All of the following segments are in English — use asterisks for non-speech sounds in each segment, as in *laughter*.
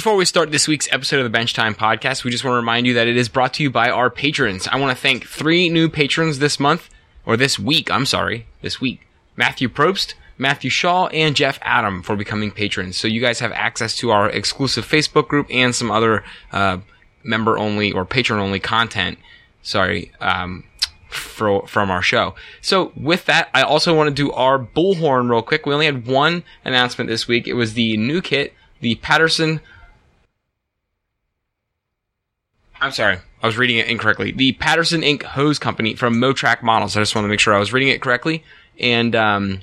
Before we start this week's episode of the Bench Time podcast, we just want to remind you that it is brought to you by our patrons. I want to thank three new patrons this month, or this week, I'm sorry, this week. Matthew Probst, Matthew Shaw, and Jeff Adam for becoming patrons. So you guys have access to our exclusive Facebook group and some other uh, member only or patron only content. Sorry, um, from our show. So with that, I also want to do our bullhorn real quick. We only had one announcement this week. It was the new kit, the Patterson. I'm sorry, I was reading it incorrectly. The Patterson Inc. hose company from Motrak Models. I just want to make sure I was reading it correctly. And um,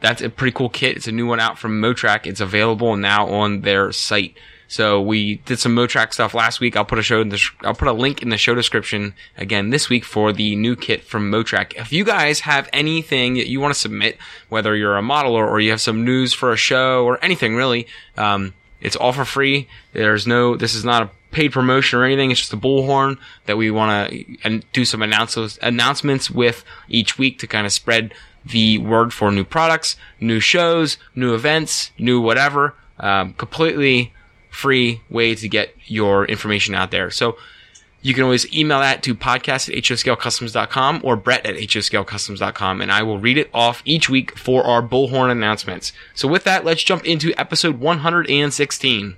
that's a pretty cool kit. It's a new one out from Motrak. It's available now on their site. So we did some Motrak stuff last week. I'll put a show in the, I'll put a link in the show description again this week for the new kit from Motrak. If you guys have anything that you want to submit, whether you're a modeler or you have some news for a show or anything really, um, it's all for free. There's no, this is not a paid promotion or anything. It's just a bullhorn that we want to do some announcements, announcements with each week to kind of spread the word for new products, new shows, new events, new whatever. Um, completely free way to get your information out there. So you can always email that to podcast at hoscalecustoms.com or brett at hoscalecustoms.com and I will read it off each week for our bullhorn announcements. So with that, let's jump into episode 116.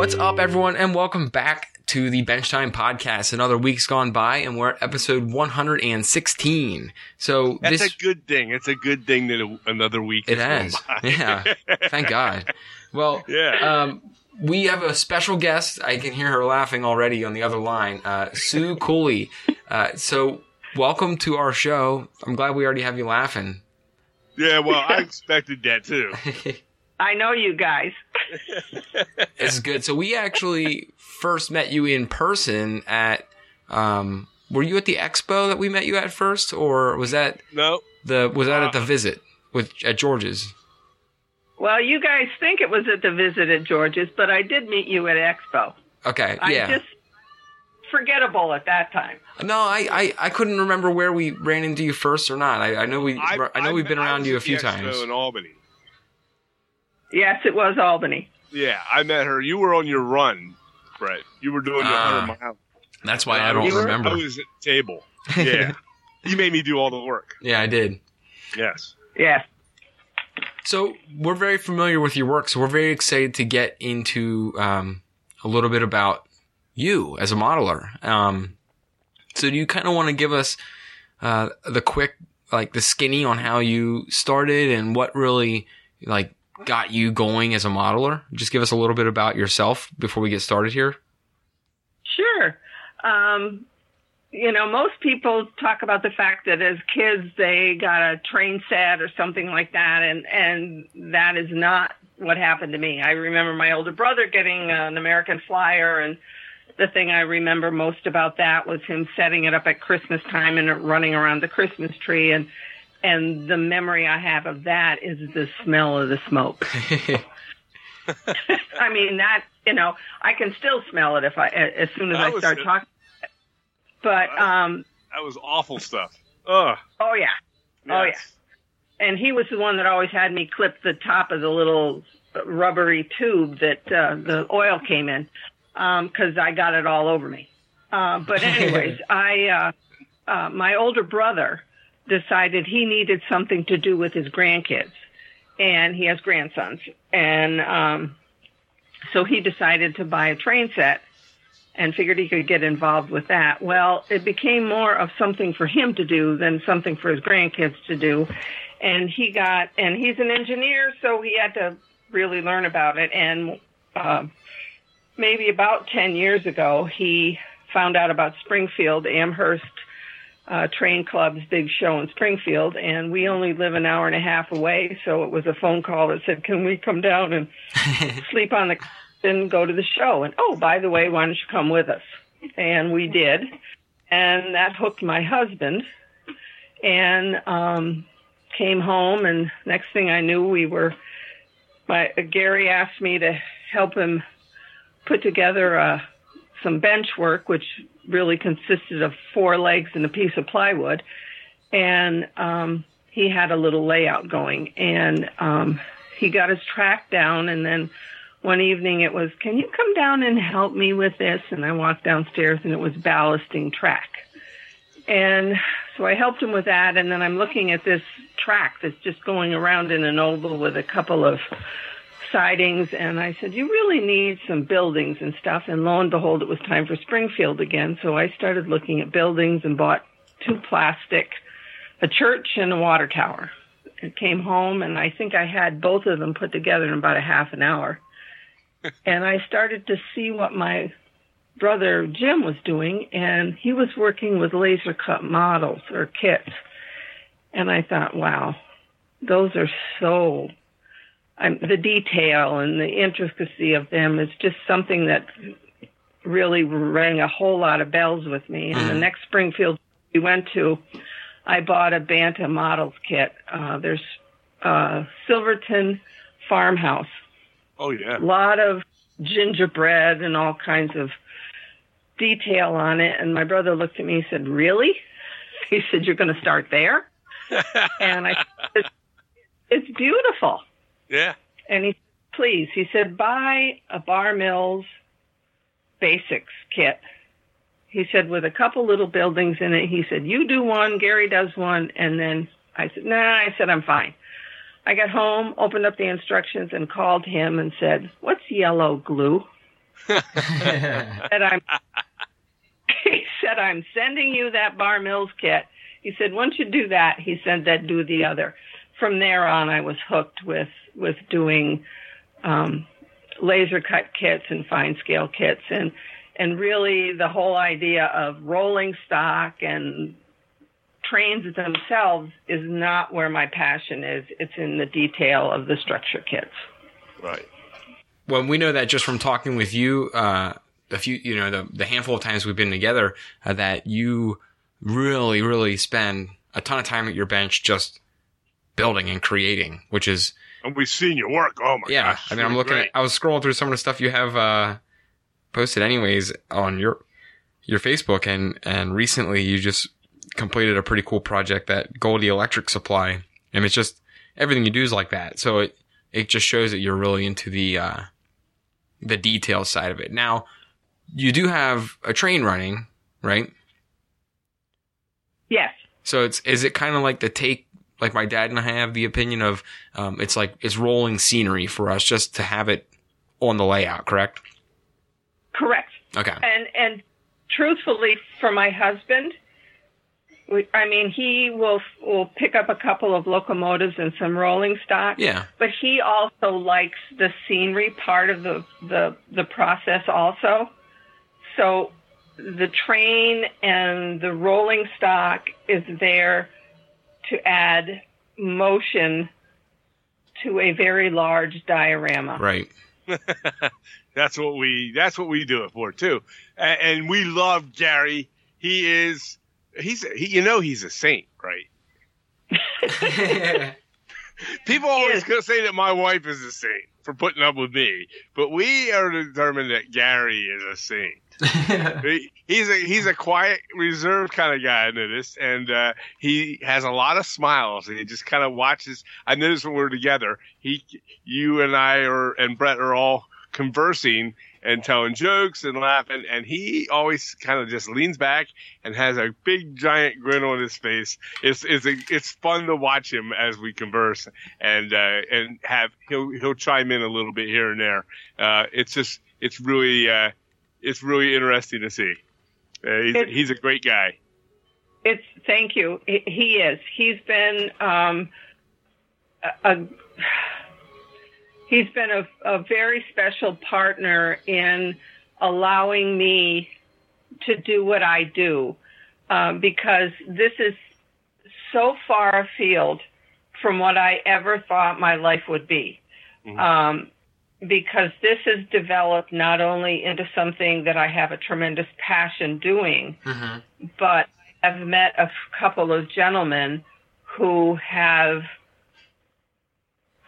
What's up, everyone, and welcome back to the Bench Time Podcast. Another week's gone by, and we're at episode 116. So That's this a good thing. It's a good thing that another week it has has, gone by. yeah. Thank God. *laughs* Well, Yeah. Um, we have a special guest. I can hear her laughing already on the other line. Uh, Sue Cooley. Uh, so welcome to our show. I'm glad we already have you laughing. Yeah, well, I *laughs* expected that too. *laughs* I know you guys. *laughs* This is good. So we actually first met you in person at. Um, were you at the expo that we met you at first, or was that No, the was that at the visit with at George's? Well, you guys think it was at the visit at George's, but I did meet you at Expo. Okay, I yeah. just forgettable at that time. No, I, I, I couldn't remember where we ran into you first or not. I, I know we I, know we've been around you a few the expo times. in Albany. Yes, it was Albany. Yeah, I met her. You were on your run, Brett. You were doing your Ah, hundred mile. That's why I don't You were- remember. I was at the table. Yeah, *laughs* you made me do all the work. yeah, I did. Yes. Yes. So we're very familiar with your work, so we're very excited to get into um, a little bit about you as a modeler. Um, so do you kind of want to give us uh, the quick, like the skinny on how you started and what really like got you going as a modeler? Just give us a little bit about yourself before we get started here. Sure. Um, you know, most people talk about the fact that as kids they got a train set or something like that, and and that is not what happened to me. I remember my older brother getting an American Flyer, and the thing I remember most about that was him setting it up at Christmas time and running around the Christmas tree, and and the memory I have of that is the smell of the smoke. *laughs* I mean that you know I can still smell it if I as soon as That I start it. talking. But um, That was awful stuff. Ugh. oh yeah, Oh, yes. and he was the one that always had me clip the top of the little rubbery tube that uh, the oil came in because I got it all over me. Uh, but *laughs* anyways, I uh, uh, my older brother decided he needed something to do with his grandkids, and he has grandsons, and um, so he decided to buy a train set and figured he could get involved with that. Well, it became more of something for him to do than something for his grandkids to do. And he got, and he's an engineer, so he had to really learn about it. And uh, maybe about 10 years ago, he found out about Springfield, Amherst uh, Train Club's big show in Springfield. And we only live an hour and a half away, so it was a phone call that said, Can we come down and *laughs* sleep on the and go to the show. And oh, by the way, why don't you come with us? And we did. And that hooked my husband. And um, came home, and next thing I knew, we were. My Gary asked me to help him put together uh, some bench work, which really consisted of four legs and a piece of plywood. And um, he had a little layout going. And um, he got his track down. And then one evening it was, Can you come down and help me with this? And I walked downstairs and it was ballasting track. And so I helped him with that. And then I'm looking at this track that's just going around in an oval with a couple of sidings. And I said, You really need some buildings and stuff. And lo and behold, it was time for Springfield again. So I started looking at buildings and bought two plastic, a church and a water tower. And came home and I think I had both of them put together in about a half an hour. *laughs* and I started to see what my brother Jim was doing, and he was working with laser cut models or kits. And I thought, wow, those are so. I'm, the detail and the intricacy of them is just something that really rang a whole lot of bells with me. And the next Springfield we went to, I bought a Banta models kit. Uh, there's uh, Silverton Farmhouse. Oh yeah. A lot of gingerbread and all kinds of detail on it. And my brother looked at me and said, Really? *laughs* He said, You're going to start there? *laughs* and I said, It's beautiful. Yeah. And he please, he said, buy a Bar Mills basics kit. He said, with a couple little buildings in it. He said, you do one, Gary does one. And then I said, nah, I said, I'm fine. I got home, opened up the instructions and called him and said, what's yellow glue? *laughs* said, I'm, he said, I'm sending you that Bar Mills kit. He said, once you do that, he said, that do the other. From there on, I was hooked with, with doing, um, laser cut kits and fine scale kits and, and really the whole idea of rolling stock and trains themselves is not where my passion is. It's in the detail of the structure kits. Right. Well, we know that just from talking with you, uh, a few, you know, the, the handful of times we've been together, uh, that you really, really spend a ton of time at your bench just building and creating, which is, And we've seen your work. Oh my yeah. gosh. I mean, I'm looking great. at, I was scrolling through some of the stuff you have, uh, posted anyways on your, your Facebook and, and recently you just completed a pretty cool project that Goldie Electric Supply. And it's just, everything you do is like that. So it, it just shows that you're really into the, uh, the detail side of it. Now, you do have a train running, right? Yes. So it's is it kind of like the take like my dad and I have the opinion of um, it's like it's rolling scenery for us just to have it on the layout, correct? Correct. Okay. And and truthfully, for my husband, we, I mean, he will will pick up a couple of locomotives and some rolling stock. Yeah. But he also likes the scenery part of the the the process also. So the train and the rolling stock is there to add motion to a very large diorama. Right. *laughs* That's what we. That's what we do it for too. And, and we love Gary. He is. He's. He, you know, he's a saint, right? *laughs* People always is. gonna say that my wife is a saint for putting up with me, but we are determined that Gary is a saint. *laughs* He- he's a he's a quiet, reserved kind of guy. I noticed, and uh, he has a lot of smiles. And he just kind of watches. I notice when we're together, he, you and I are and Brett are all conversing and telling jokes and laughing, and he always kind of just leans back and has a big giant grin on his face. It's it's a, it's fun to watch him as we converse and uh, and have he'll he'll chime in a little bit here and there. Uh, it's just it's really uh, it's really interesting to see. Uh, he's, he's a great guy. It's thank you. He- is. He's been um, a, a he's been a, a very special partner in allowing me to do what I do um, because this is so far afield from what I ever thought my life would be. Mhm. Um, because this has developed not only into something that I have a tremendous passion doing, mm-hmm. but I've met a couple of gentlemen who have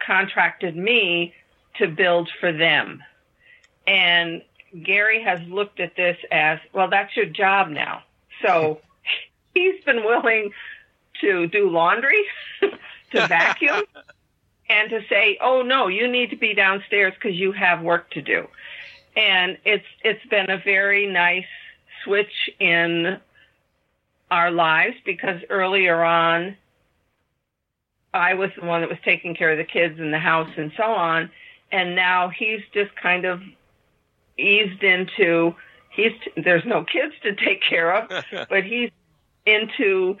contracted me to build for them. And Gary has looked at this as well. That's your job now. So *laughs* he's been willing to do laundry, *laughs* to vacuum, *laughs* and to say, "Oh no, you need to be downstairs because you have work to do." And it's it's been a very nice switch in our lives because earlier on I was the one that was taking care of the kids and the house and so on and now he's just kind of eased into he's there's no kids to take care of *laughs* but he's into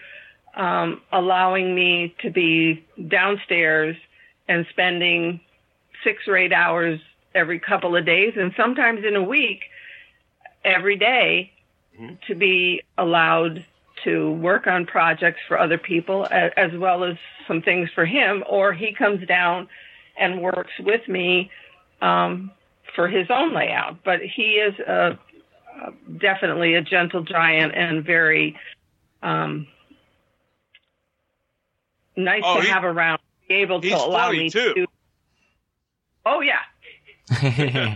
um allowing me to be downstairs and spending 6 or 8 hours every couple of days and sometimes in a week every day mm-hmm. to be allowed to work on projects for other people as well as some things for him, or he comes down and works with me um, for his own layout. But he is a, a, definitely a gentle giant and very um, nice oh, to he, have around. Able to allow me too. to. Oh yeah. *laughs*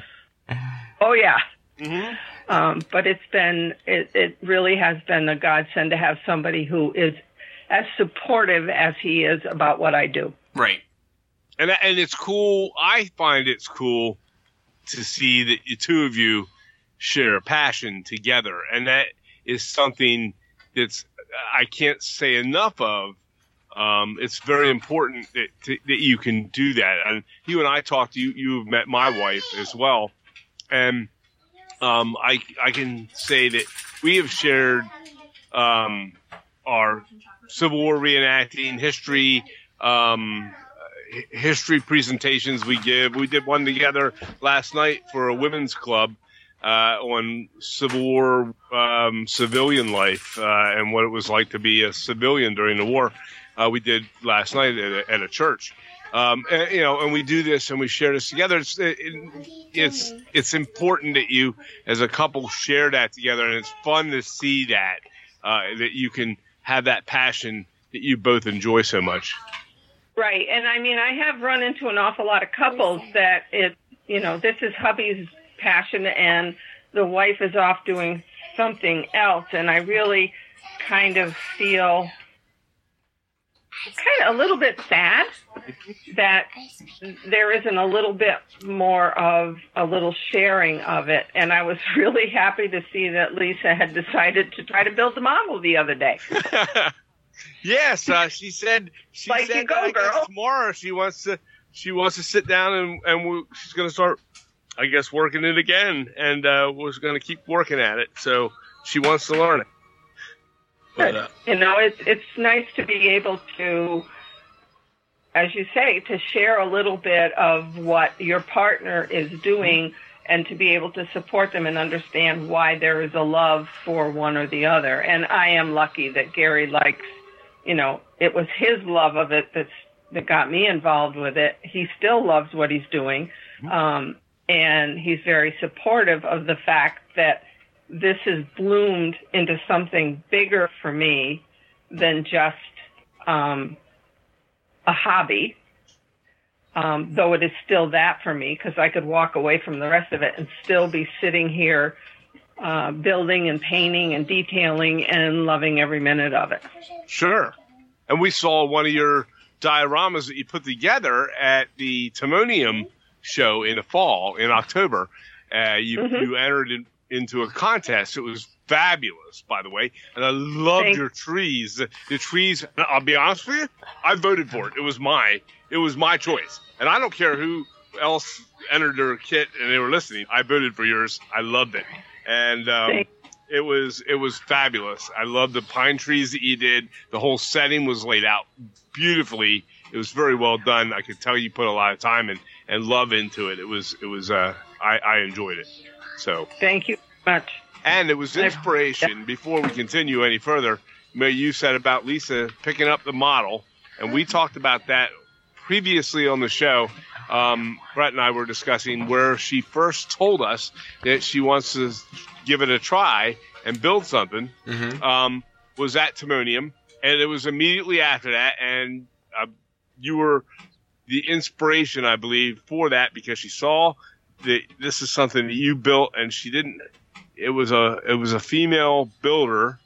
oh yeah. Mm-hmm. Um, but it's been, it, it really has been a godsend to have somebody who is as supportive as he is about what I do. Right. And, and it's cool. I find it's cool to see that the two of you share a passion together. And that is something that's, I can't say enough of. Um, it's very important that, to, that you can do that. And you and I talked, you, you've met my wife as well. And um, I I can say that we have shared um, our Civil War reenacting history. Um, history presentations we give. We did one together last night for a women's club uh, on Civil War um, civilian life uh, and what it was like to be a civilian during the war. Uh, we did last night at a, at a church. Um, and, you know, and we do this and we share this together. It's it, it's it's important that you, as a couple, share that together, and it's fun to see that uh, that you can have that passion that you both enjoy so much. Right, and I mean, I have run into an awful lot of couples that it, you know, this is hubby's passion, and the wife is off doing something else, and I really kind of feel kind of a little bit sad that there isn't a little bit more of a little sharing of it. And I was *laughs* really happy to see that Lisa had decided to try to build the model the other day. *laughs* yes, uh, she said she like said go, girl. tomorrow she wants to she wants to sit down and and we, she's going to start I guess working it again and uh, was going to keep working at it. So she wants to learn it. But, uh, you know, it's it's nice to be able to, as you say, to share a little bit of what your partner is doing, and to be able to support them and understand why there is a love for one or the other. And I am lucky that Gary likes, you know, it was his love of it that's that got me involved with it. He still loves what he's doing, mm-hmm. um, and he's very supportive of the fact that this has bloomed into something bigger for me than just um, a hobby. Um, though it is still that for me because I could walk away from the rest of it and still be sitting here uh, building and painting and detailing and loving every minute of it. Sure. And we saw one of your dioramas that you put together at the Timonium show in the fall in October. Uh, you, mm-hmm. you entered in, into a contest. It was fabulous, by the way, and I loved Thanks. your trees. The, the, trees. I'll be honest with you, I voted for it. It was my it was my choice, and I don't care who else entered their kit and they were listening. I voted for yours. I loved it, and um, it was it was fabulous. I loved the pine trees that you did. The whole setting was laid out beautifully. It was very well done. I could tell you put a lot of time and, and love into it. It was it was uh, I, I enjoyed it. So thank you much. And it was inspiration. Before we continue any further, May you said about Lisa picking up the model, and we talked about that previously on the show. Um, Brett and I were discussing where she first told us that she wants to give it a try and build something. Mm-hmm. Um, was at Timonium, and it was immediately after that, and uh, you were the inspiration, I believe, for that because she saw that this is something that you built, and she didn't. It was a it was a female builder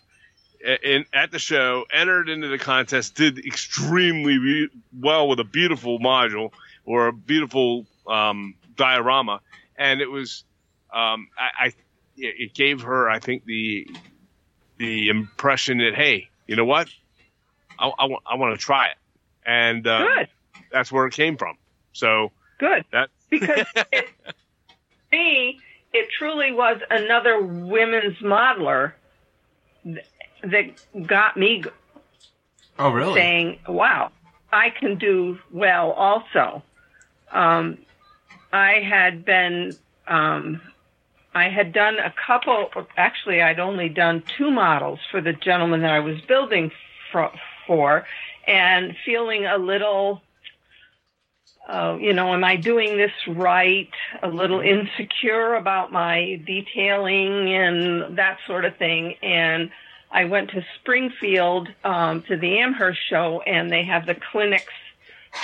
in at the show, entered into the contest, did extremely well with a beautiful module or a beautiful um, diorama, and it was um, I, I it gave her I think the the impression that hey, you know what, I, I, I want to try it, and good. That's where it came from. So good. That because *laughs* it, me, it truly was another women's modeler that got me. Oh, really? Saying, "Wow, I can do well." Also, um, I had been. Um, I had done a couple. Actually, I'd only done two models for the gentleman that I was building for, for and feeling a little uh, you know, am I doing this right? A little insecure about my detailing and that sort of thing. And I went to Springfield um, to the Amherst show, and they have the clinics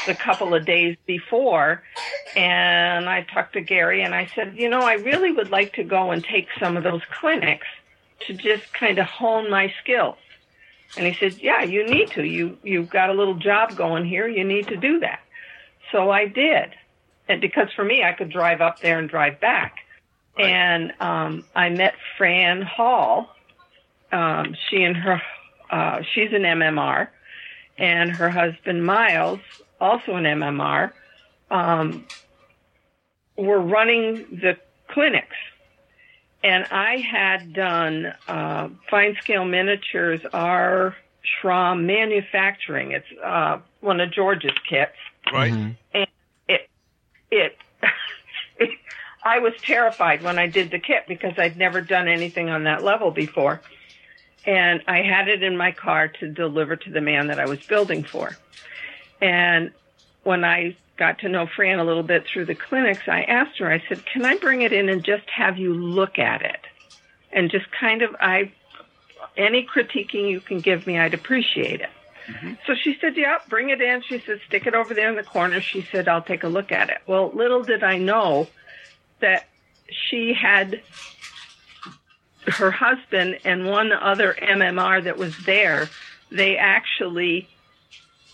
the couple of days before. And I talked to Gary, and I said, you know, I really would like to go and take some of those clinics to just kind of hone my skills. And he said, yeah, you need to. You you've got a little job going here. You need to do that. So I did. And because for me, I could drive up there and drive back. Right. And um, I met Fran Hall. Um, she and her, uh, she's an MMR, and her husband Miles, also an MMR, um, were running the clinics. And I had done uh, fine scale miniatures, our Schramm manufacturing. It's uh, one of George's kits Right. Mm-hmm. And it, it, it, *laughs* I was terrified when I did the kit because I'd never done anything on that level before. And I had it in my car to deliver to the man that I was building for. And when I got to know Fran a little bit through the clinics, I asked her, I said, can I bring it in and just have you look at it? And just kind of, I, any critiquing you can give me, I'd appreciate it. Mm-hmm. So she said, yeah, bring it in. She said, stick it over there in the corner. She said, I'll take a look at it. Well, little did I know that she had her husband and one other MMR that was there. They actually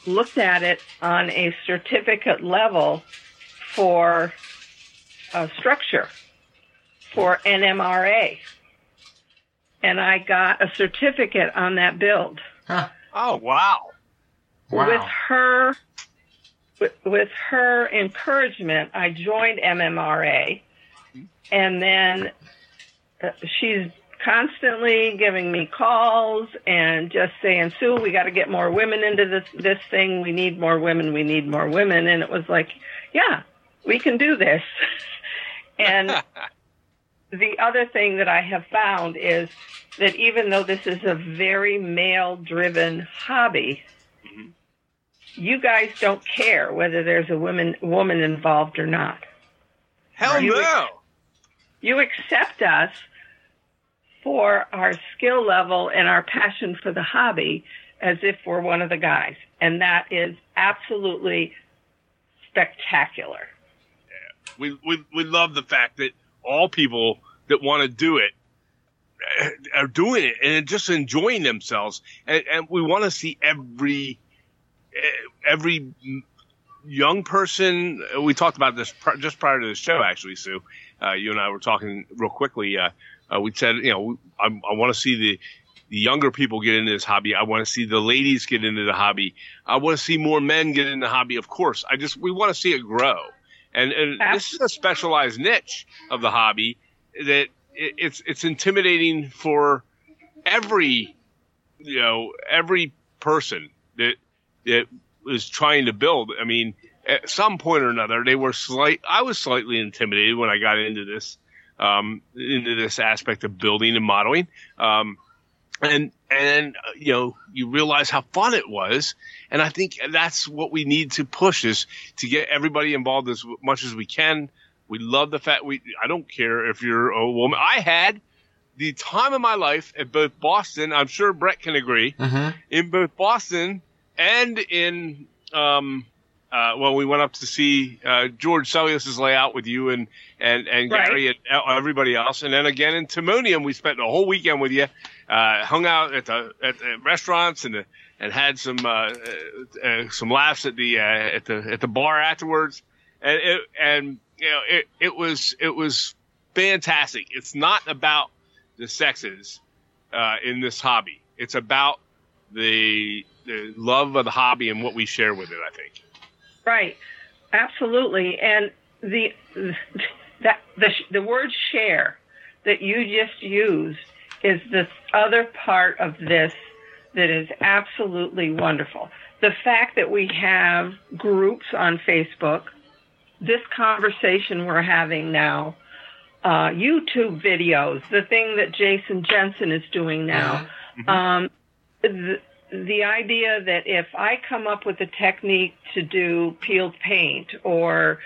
looked at it on a certificate level for a structure for NMRA. And I got a certificate on that build. Huh. Oh wow! Wow. With her, with, with her encouragement, I joined NMRA, and then uh, she's constantly giving me calls and just saying, Sue, we got to get more women into this this thing. We need more women. We need more women. And it was like, yeah, we can do this. *laughs* and *laughs* the other thing that I have found is that even though this is a very male driven hobby, mm-hmm. you guys don't care whether there's a woman woman involved or not. Hell you no. You accept us for our skill level and our passion for the hobby as if we're one of the guys. And that is absolutely spectacular. Yeah. We, we, we love the fact that all people that want to do it are doing it and just enjoying themselves. And, and we want to see every every young person. We talked about this just prior to the show, actually, Sue. Uh, you and I were talking real quickly. Uh, uh, we said, you know, I, I want to see the the younger people get into this hobby. I want to see the ladies get into the hobby. I want to see more men get into the hobby. Of course, I just we want to see it grow. And, and this is a specialized niche of the hobby that it's it's intimidating for every you know every person that that is trying to build. I mean, at some point or another, they were slight. I was slightly intimidated when I got into this um, into this aspect of building and modeling. Um, and and you know you realize how fun it was and i think that's what we need to push is to get everybody involved as much as we can we love the fact we. I don't care if you're a woman. I had the time of my life at both Boston. I'm sure Brett can agree. Mm-hmm. In both Boston and in um, uh, well, we went up to see uh, George Sellios's layout with you and and and Right. Gary and uh, everybody else, and then again in Timonium, we spent the whole weekend with you, uh, hung out at the at the restaurants and and had some uh, uh, uh, some laughs at the at the at the bar afterwards, and it, and you know it it was it was fantastic. It's not about the sexes in this hobby. It's about the the love of the hobby and what we share with it. I think. Right. Absolutely. And the *laughs* that the the word share that you just used is this other part of this that is absolutely wonderful. The fact that we have groups on Facebook, this conversation we're having now, uh, YouTube videos, the thing that Jason Jensen is doing now. Um, the, the idea that if I come up with a technique to do peeled paint or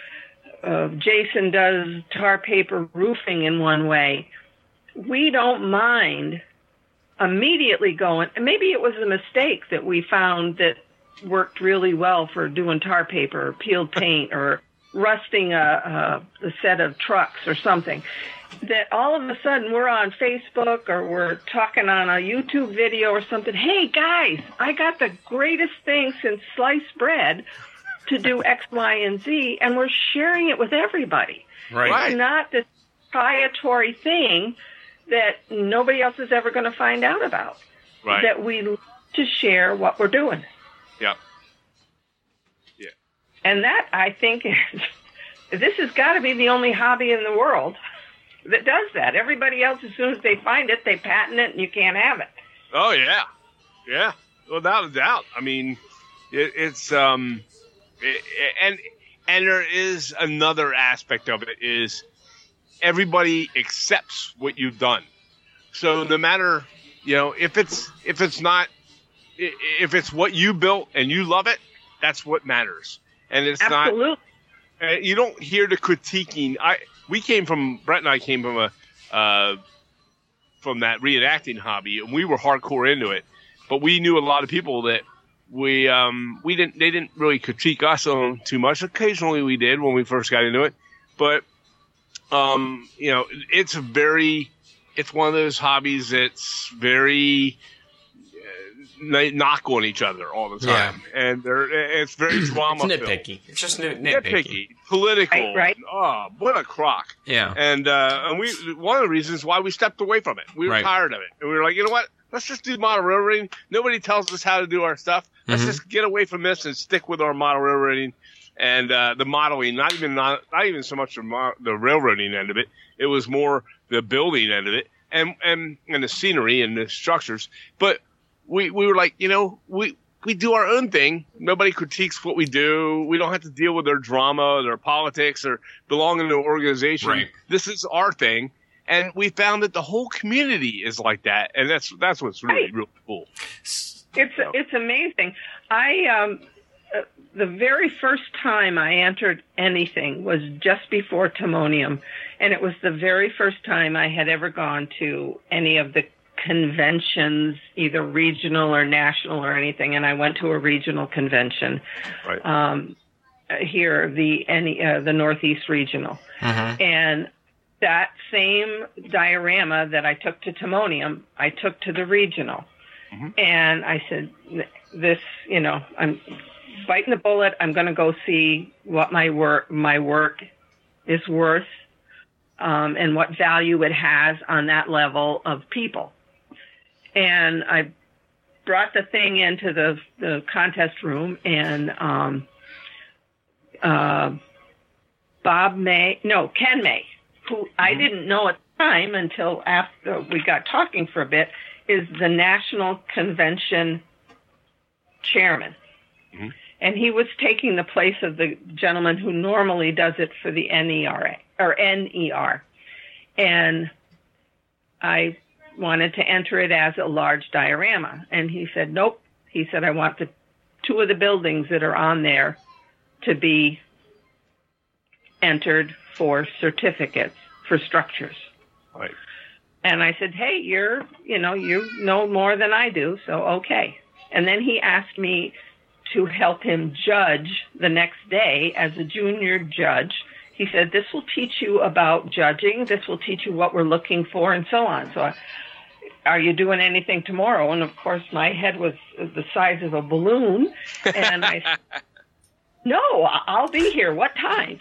uh, Jason does tar paper roofing in one way, we don't mind immediately going, and maybe it was a mistake that we found that worked really well for doing tar paper or peeled paint or rusting a, a, a set of trucks or something. That all of a sudden we're on Facebook or we're talking on a YouTube video or something. Hey guys, I got the greatest thing since sliced bread to do X, Y, and Z, and we're sharing it with everybody. Right. It's not this proprietary thing that nobody else is ever going to find out about. Right. That we love to share what we're doing. yeah. Yeah. And that, I think, is this has got to be the only hobby in the world that does that. Everybody else, as soon as they find it, they patent it and you can't have it. Oh yeah, yeah, without a doubt. I mean, it, it's um, it, and and there is another aspect of it is everybody accepts what you've done. So no matter you know if it's if it's not if it's what you built and you love it, that's what matters. And it's not Absolutely. uh, you don't hear the critiquing. I we came from Brett and I came from a uh, from that reenacting hobby, and we were hardcore into it. But we knew a lot of people that we um, we didn't they didn't really critique us on too much. Occasionally we did when we first got into it, but um, you know it's a very it's one of those hobbies that's very uh, knock on each other all the time, and they're it's very *clears throat* It's drama nitpicky. It's just nit- nitpicky, nitpicky. political. Right, right. Oh, what a crock! Yeah. And uh, and we one of the reasons why we stepped away from it. We were Right. tired of it, and we were like, you know what? Let's just do model railroading. Nobody tells us how to do our stuff. Let's Mhm. just get away from this and stick with our model railroading and uh, the modeling. Not even not, not even so much the, mo- the railroading end of it. It was more the building end of it, and and and the scenery and the structures. But we we were like, you know, we we do our own thing. Nobody critiques what we do. We don't have to deal with their drama, their politics, or belonging to an organization. Right. This is our thing, and we found that the whole community is like that, and that's that's what's really Right. really cool. It's it's amazing. I um, the very first time I entered anything was just before Timonium, and it was the very first time I had ever gone to any of the conventions, either regional or national or anything. And I went to a regional convention Right. um, here, the any uh, the Northeast Regional, Mhm. and that same diorama that I took to Timonium, I took to the regional. And I said, this, you know, I'm biting the bullet. I'm going to go see what my work, my work is worth, um, and what value it has on that level of people. And I brought the thing into the, the contest room and, um, uh, Bob May, no, Ken May, who I didn't know at the time until after we got talking for a bit, is the National Convention chairman. Mhm. And he was taking the place of the gentleman who normally does it for the NERA or NER. And I wanted to enter it as a large diorama. And he said, nope. He said, I want the two of the buildings that are on there to be entered for certificates for structures. Right. And I said, "Hey, you're, you know, you know more than I do, so okay." And then he asked me to help him judge the next day as a junior judge. He said, This will teach you about judging, this will teach you what we're looking for, and so on. So, I, are you doing anything tomorrow? And of course, my head was the size of a balloon. And I said, *laughs* No, I'll be here. What time?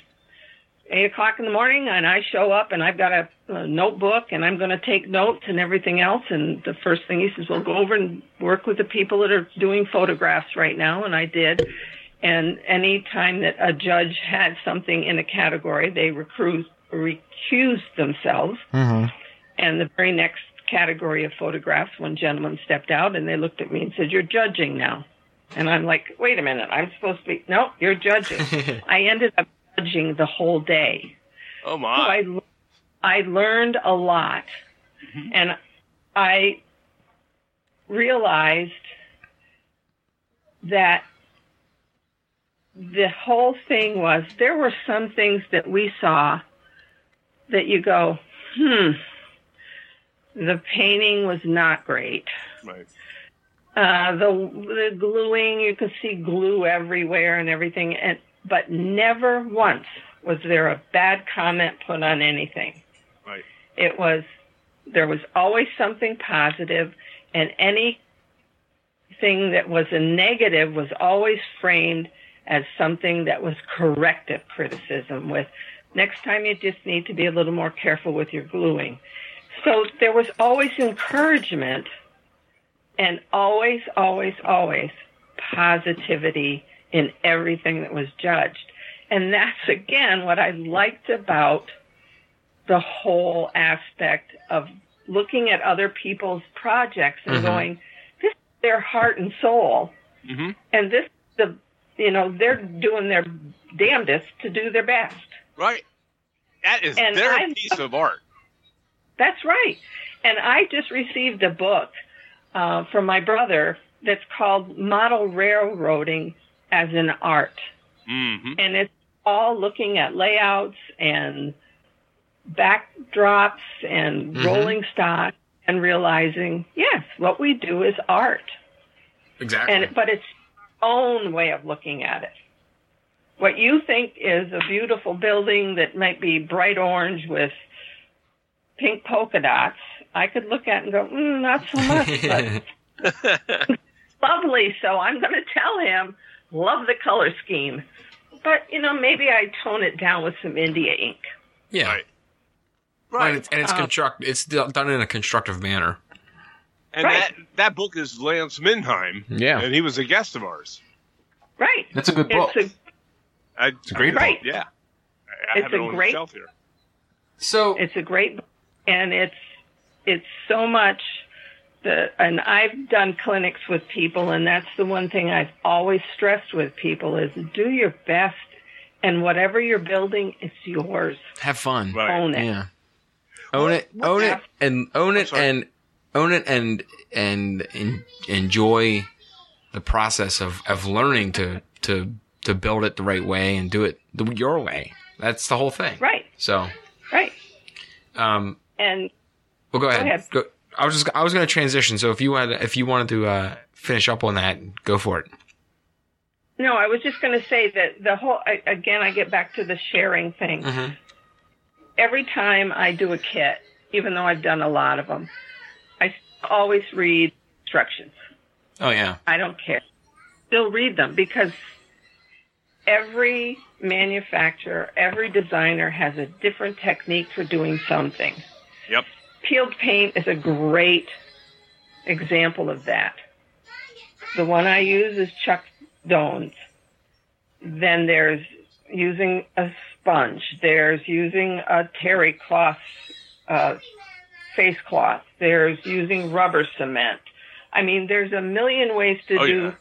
Eight o'clock in the morning, and I show up, and I've got a, a notebook, and I'm going to take notes and everything else. And the first thing he says, "Well, go over and work with the people that are doing photographs right now." And I did. And any time that a judge had something in a category, they recruit, recused themselves. Mm-hmm. And the very next category of photographs, one gentleman stepped out and they looked at me and said, You're judging now. And I'm like, Wait a minute, I'm supposed to be, no, you're judging. *laughs* I ended up judging the whole day. Oh So my! I, I learned a lot. And I realized that the whole thing was there were some things that we saw that you go, hmm, the painting was not great. Right. Uh, the the gluing, you could see glue everywhere and everything, and but never once was there a bad comment put on anything. Right. It was there was always something positive, and anything that was a negative was always framed as something that was corrective criticism. With next time, you just need to be a little more careful with your gluing. So there was always encouragement and always, always, always positivity in everything that was judged. And that's again what I liked about the whole aspect of looking at other people's projects and Mhm. going, this is their heart and soul. hmm And this, the, you know, they're doing their damnedest to do their best. Right. That is And their I- piece of art. That's right. And I just received a book uh, from my brother that's called Model Railroading as an Art. hmm And it's all looking at layouts and backdrops and Mhm. rolling stock and realizing, yes, what we do is art. Exactly. And but it's our own way of looking at it. What you think is a beautiful building that might be bright orange with pink polka dots, I could look at and go, mm, not so much, but *laughs* *laughs* lovely. So I'm going to tell him, love the color scheme. But you know, maybe I tone it down with some India ink. yeah. Right. And it's, and it's Uh, construct. It's done in a constructive manner. And Right. that that book is Lance Mindheim. Yeah. And he was a guest of ours. Right. That's a good book. It's a I, It's a great Right. Yeah. I, I It's have it a on great- the shelf here. so it's a great book, and it's it's so much the and I've done clinics with people and that's the one thing I've always stressed with people is do your best and whatever you're building it's yours Have fun. Right. own it Yeah. Own it. what Own it. And own it. And own it. And and en- enjoy the process of of learning to to to build it the right way and do it the, your way. That's the whole thing. right So, right um, and well, go ahead. Go ahead. Go, I was just I was going to transition. So if you wanted if you wanted to uh, finish up on that, go for it. no I was just going to say that the whole I, again I get back to the sharing thing Mm-hmm. every time I do a kit even though I've done a lot of them I always read instructions Oh yeah. I don't care. Still read them because every manufacturer, every designer has a different technique for doing something. Yep. Peeled paint is a great example of that. The one I use is Chuck Doan's. Then there's using a sponge. There's using a terry cloth uh, face cloth. There's using rubber cement. I mean, there's a million ways to Oh, do yeah.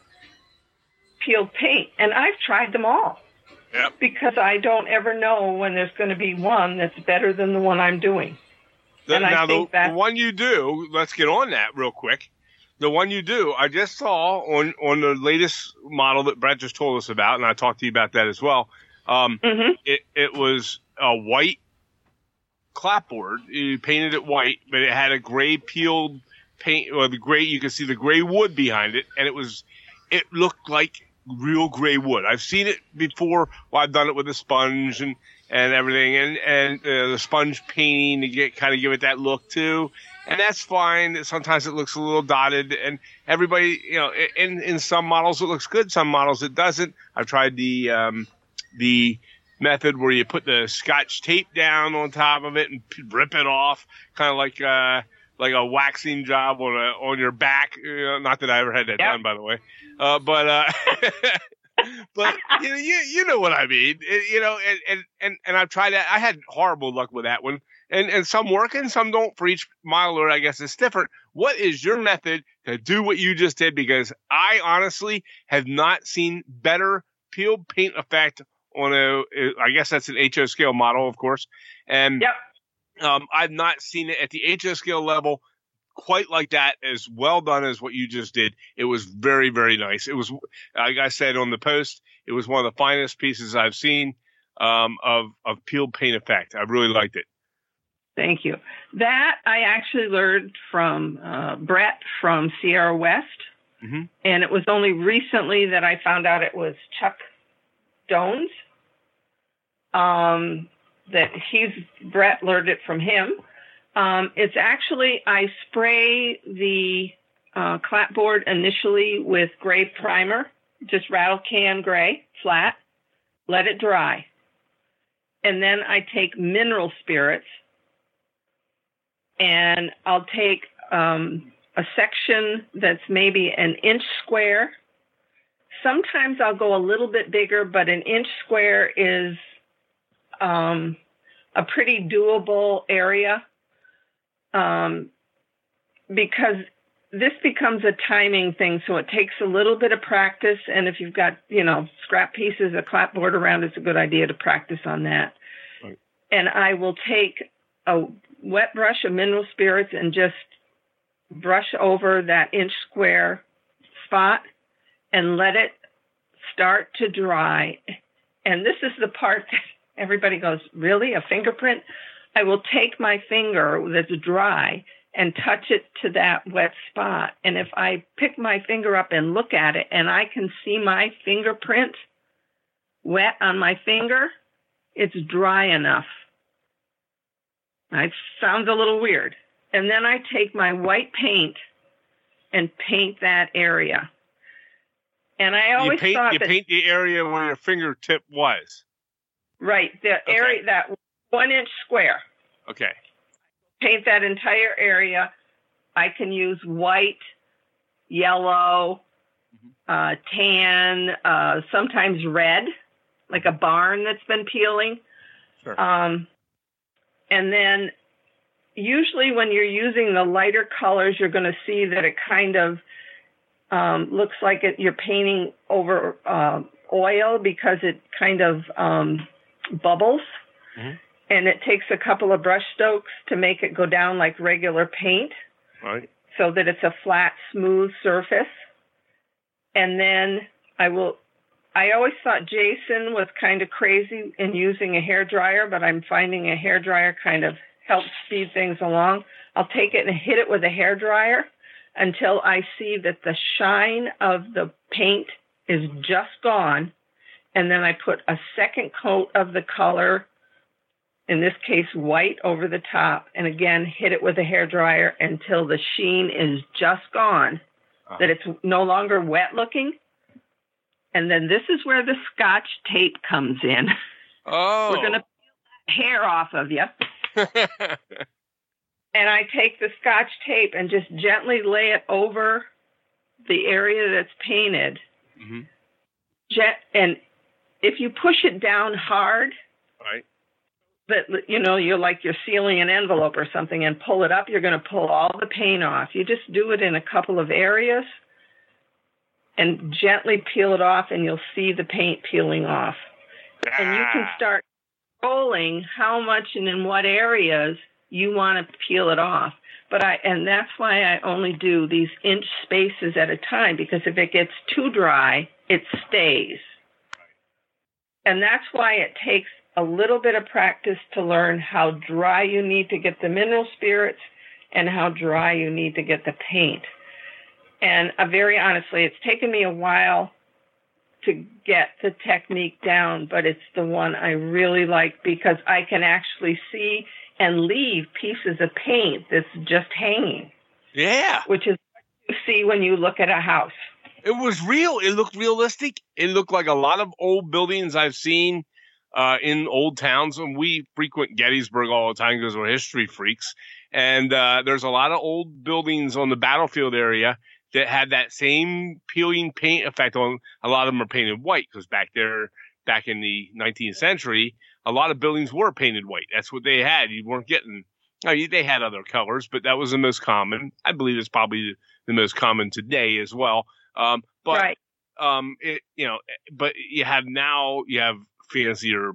peeled paint, and I've tried them all Yep. because I don't ever know when there's going to be one that's better than the one I'm doing. The- And I now, think the, that- the one you do, let's get on that real quick. The one you do, I just saw on, on the latest model that Brett just told us about, and I talked to you about that as well. Um, hmm it, it was a white clapboard. You painted it white, but it had a gray peeled paint, or the gray, you could see the gray wood behind it, and it was, it looked like real gray wood. I've seen it before. Well, I've done it with a sponge and and everything, and and uh, the sponge painting to get kind of give it that look too, and that's fine. Sometimes it looks a little dotted, and everybody, you know, in in some models it looks good, some models it doesn't. I've tried the um, the method where you put the scotch tape down on top of it and rip it off, kind of like uh like a waxing job on a on your back. You know, not that I ever had that Yep. done, by the way. Uh, but uh, *laughs* but you know, you you know what I mean. It- you know, and, and and and I've tried that. I had horrible luck with that one. And and some work and some don't for each miler. I guess it's different. What is your method to do what you just did? Because I honestly have not seen better peel paint effect on a. I guess that's an HO scale model, of course. And Yep. um, I've not seen it at the HO scale level quite like that as well done as what you just did. It was very, very nice. It was, like I said on the post, it was one of the finest pieces I've seen um, of of peeled paint effect. I really liked it. Thank you. That I actually learned from uh, Brett from Sierra West, Mhm. and it was only recently that I found out it was Chuck Doan's. Um, that he's Brett learned it from him. Um, it's actually I spray the uh, clapboard initially with gray primer, just rattle can gray, flat, let it dry, and then I take mineral spirits and I'll take um, a section that's maybe an inch square. Sometimes I'll go a little bit bigger, but an inch square is um, a pretty doable area um, because this becomes a timing thing. So it takes a little bit of practice. And if you've got, you know, scrap pieces of clapboard around, it's a good idea to practice on that. Right. And I will take a wet brush of mineral spirits and just brush over that inch square spot and let it start to dry. And this is the part that everybody goes, Really? A fingerprint? I will take my finger that's dry and touch it to that wet spot. And if I pick my finger up and look at it and I can see my fingerprint wet on my finger, it's dry enough. It sounds a little weird. And then I take my white paint and paint that area. And I You always paint thought you that paint the area where your fingertip was. right the area that one inch square. Okay. Paint that entire area. I can use white, yellow, uh, tan, uh, sometimes red, like a barn that's been peeling. Sure. Um, and then usually when you're using the lighter colors, you're going to see that it kind of um, looks like it, you're painting over uh, oil because it kind of um, bubbles. Mhm. And it takes a couple of brush strokes to make it go down like regular paint Right. so that it's a flat, smooth surface. And then I will. I always thought Jason was kind of crazy in using a hair dryer, but I'm finding a hair dryer kind of helps speed things along. I'll take it and hit it with a hair dryer until I see that the shine of the paint is just gone, and then I put a second coat of the color. In this case, white over the top, and again, hit it with a hair dryer until the sheen is just gone, Uh-huh. that it's no longer wet looking. And then this is where the scotch tape comes in. Oh. We're going to peel that hair off of you. *laughs* And I take the scotch tape and just gently lay it over the area that's painted. Mm-hmm. And if you push it down hard, Right. That you know you're like you're sealing an envelope or something and pull it up you're going to pull all the paint off. You just do it in a couple of areas and gently peel it off and you'll see the paint peeling off. And you can Ah. start controlling how much and in what areas you want to peel it off. But i and that's why i only do these inch spaces at a time because if it gets too dry it stays. And that's why it takes a little bit of practice to learn how dry you need to get the mineral spirits and how dry you need to get the paint. And uh, very honestly, it's taken me a while to get the technique down, but it's the one I really like because I can actually see and leave pieces of paint that's just hanging, Yeah. which is what you see when you look at a house. It was real. It looked realistic. It looked like a lot of old buildings I've seen uh, in old towns. And we frequent Gettysburg all the time because we're history freaks. And uh, there's a lot of old buildings on the battlefield area that had that same peeling paint effect on. A lot of them are painted white because back there, back in the 19th century, a lot of buildings were painted white. That's what they had. You weren't getting. I mean, they had other colors, but that was the most common. I believe it's probably the most common today as well. Um, but right. um, it, you know, but you have now you have fancier,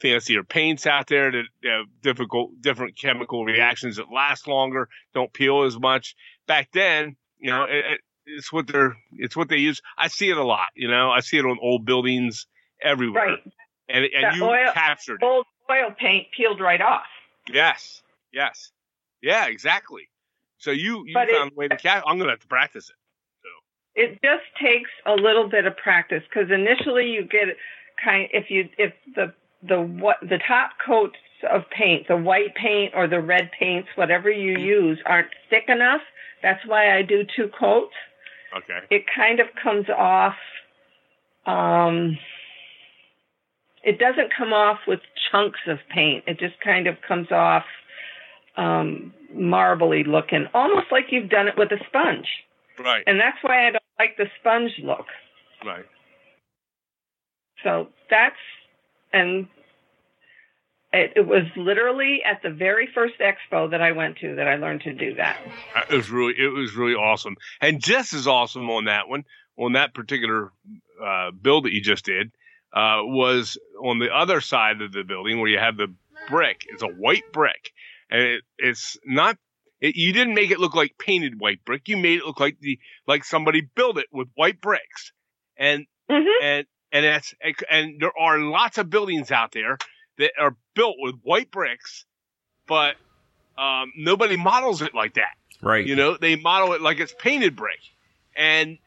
fancier paints out there that have difficult, different chemical reactions that last longer, don't peel as much. Back then, you know, it, it, it's what they're, it's what they use. I see it a lot. You know, I see it on old buildings everywhere, Right. and and you oil- captured. Old oil paint peeled right off. Yes, yes, yeah, exactly. So you you But it- found a way to cap. I'm gonna have to practice it. It just takes a little bit of practice because initially you get kind if you if the the what the top coats of paint, the white paint or the red paints, whatever you use, aren't thick enough. That's why I do two coats. Okay. It kind of comes off. Um, it doesn't come off with chunks of paint. It just kind of comes off um, marbly looking, almost like you've done it with a sponge. Right. And that's why I don't like the sponge look. Right. So that's, and it, it was literally at the very first expo that I went to that I learned to do that. Uh, It was really, it was really awesome, and just as awesome on that one, on that particular uh, build that you just did, uh, was on the other side of the building where you have the brick. It's a white brick, and it, it's not. It, you didn't make it look like painted white brick. You made it look like the like somebody built it with white bricks, and hmm and and that's and there are lots of buildings out there that are built with white bricks, but um, nobody models it like that. Right. You know, they model it like it's painted brick, and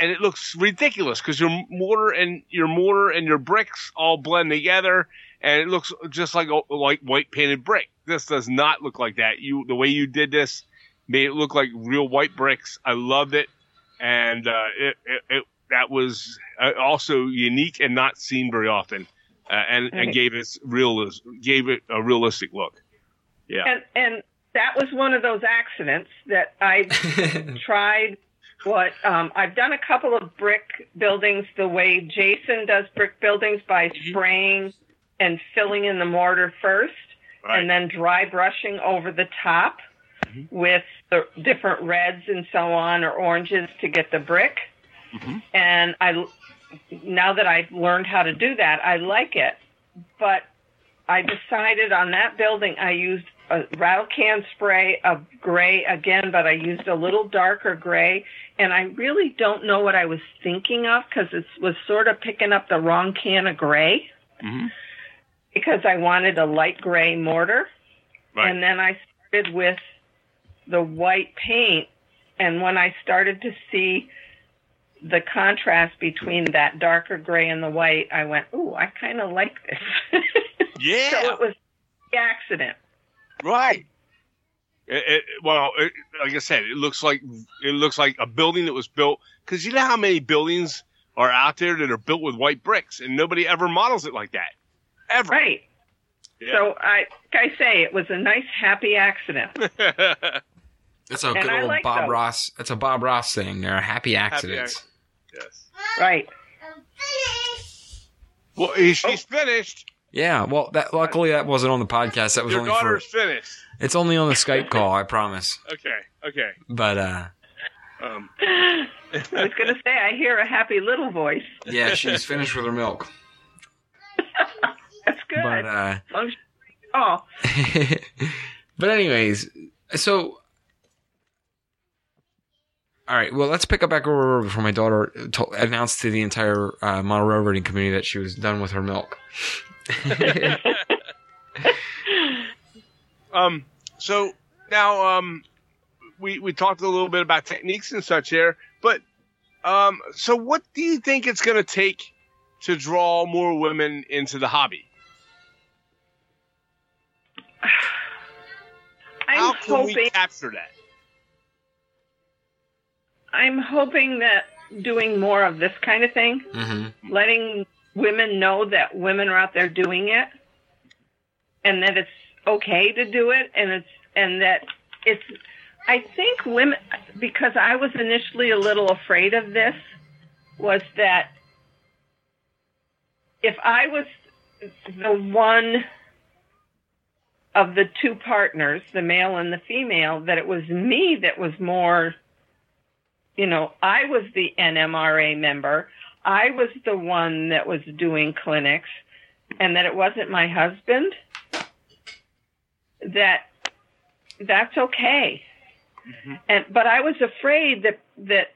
and it looks ridiculous because your mortar and your mortar and your bricks all blend together, and it looks just like like white painted brick. This does not look like that. You the way you did this made it look like real white bricks. I loved it, and uh, it, it, it that was uh, also unique and not seen very often, uh, and and gave it real gave it a realistic look. Yeah. And, and that was one of those accidents that I *laughs* tried what um, I've done a couple of brick buildings the way Jason does brick buildings by Mhm. spraying and filling in the mortar first Right. and then dry brushing over the top Mhm. with the different reds and so on or oranges to get the brick. Mhm. And I now that I've learned how to do that, I like it. But I decided on that building I used a rattle can spray of gray again, but I used a little darker gray. And I really don't know what I was thinking of because it was sort of picking up the wrong can of gray Mhm. because I wanted a light gray mortar. Right. And then I started with the white paint. And when I started to see the contrast between that darker gray and the white, I went, "Ooh, I kind of like this." *laughs* Yeah. so it was the accident. Right. It, it, well, it, like I said, it looks like it looks like a building that was built because you know how many buildings are out there that are built with white bricks, and nobody ever models it like that, ever. Right. Yeah. So I, like I say, it was a nice, happy accident. *laughs* That's a And good I old like Bob those. Ross. That's a Bob Ross thing. There are happy accidents. yes. Right. Well, he- she's finished. Yeah. Well, that luckily that wasn't on the podcast. That was Your only for. daughter's finished. It's only on the Skype call. I promise. Okay. Okay. But uh, Um, I was going to say, I hear a happy little voice. yeah, she's finished with her milk. That's good. But uh, As long as you- oh, but anyways, so all right. Well, let's pick up back over before my daughter to- announced to the entire uh, model railroading community that she was done with her milk. *laughs* um. So now, um, we we talked a little bit about techniques and such here, but Um, so what do you think it's going to take to draw more women into the hobby? *sighs* I'm How can hoping we capture that? I'm hoping that doing more of this kind of thing, Mm-hmm. letting women know that women are out there doing it and that it's okay to do it and it's and that it's I think women because I was initially a little afraid of this was that if I was the one of the two partners, the male and the female, that it was me that was more you know, I was the NMRA member. I was the one that was doing clinics and that it wasn't my husband. That that's okay. And but I was afraid that that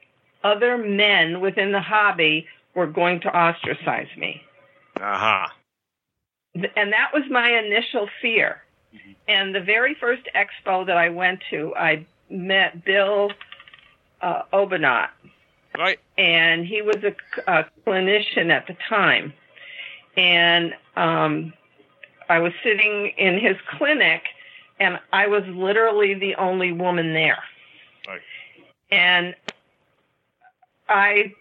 other men within the hobby were going to ostracize me. Uh huh. And that was my initial fear. And the very first expo that I went to, I met Bill uh, Obanot, Right. and he was a, a clinician at the time. And um, I was sitting in his clinic, and I was literally the only woman there. Right. And I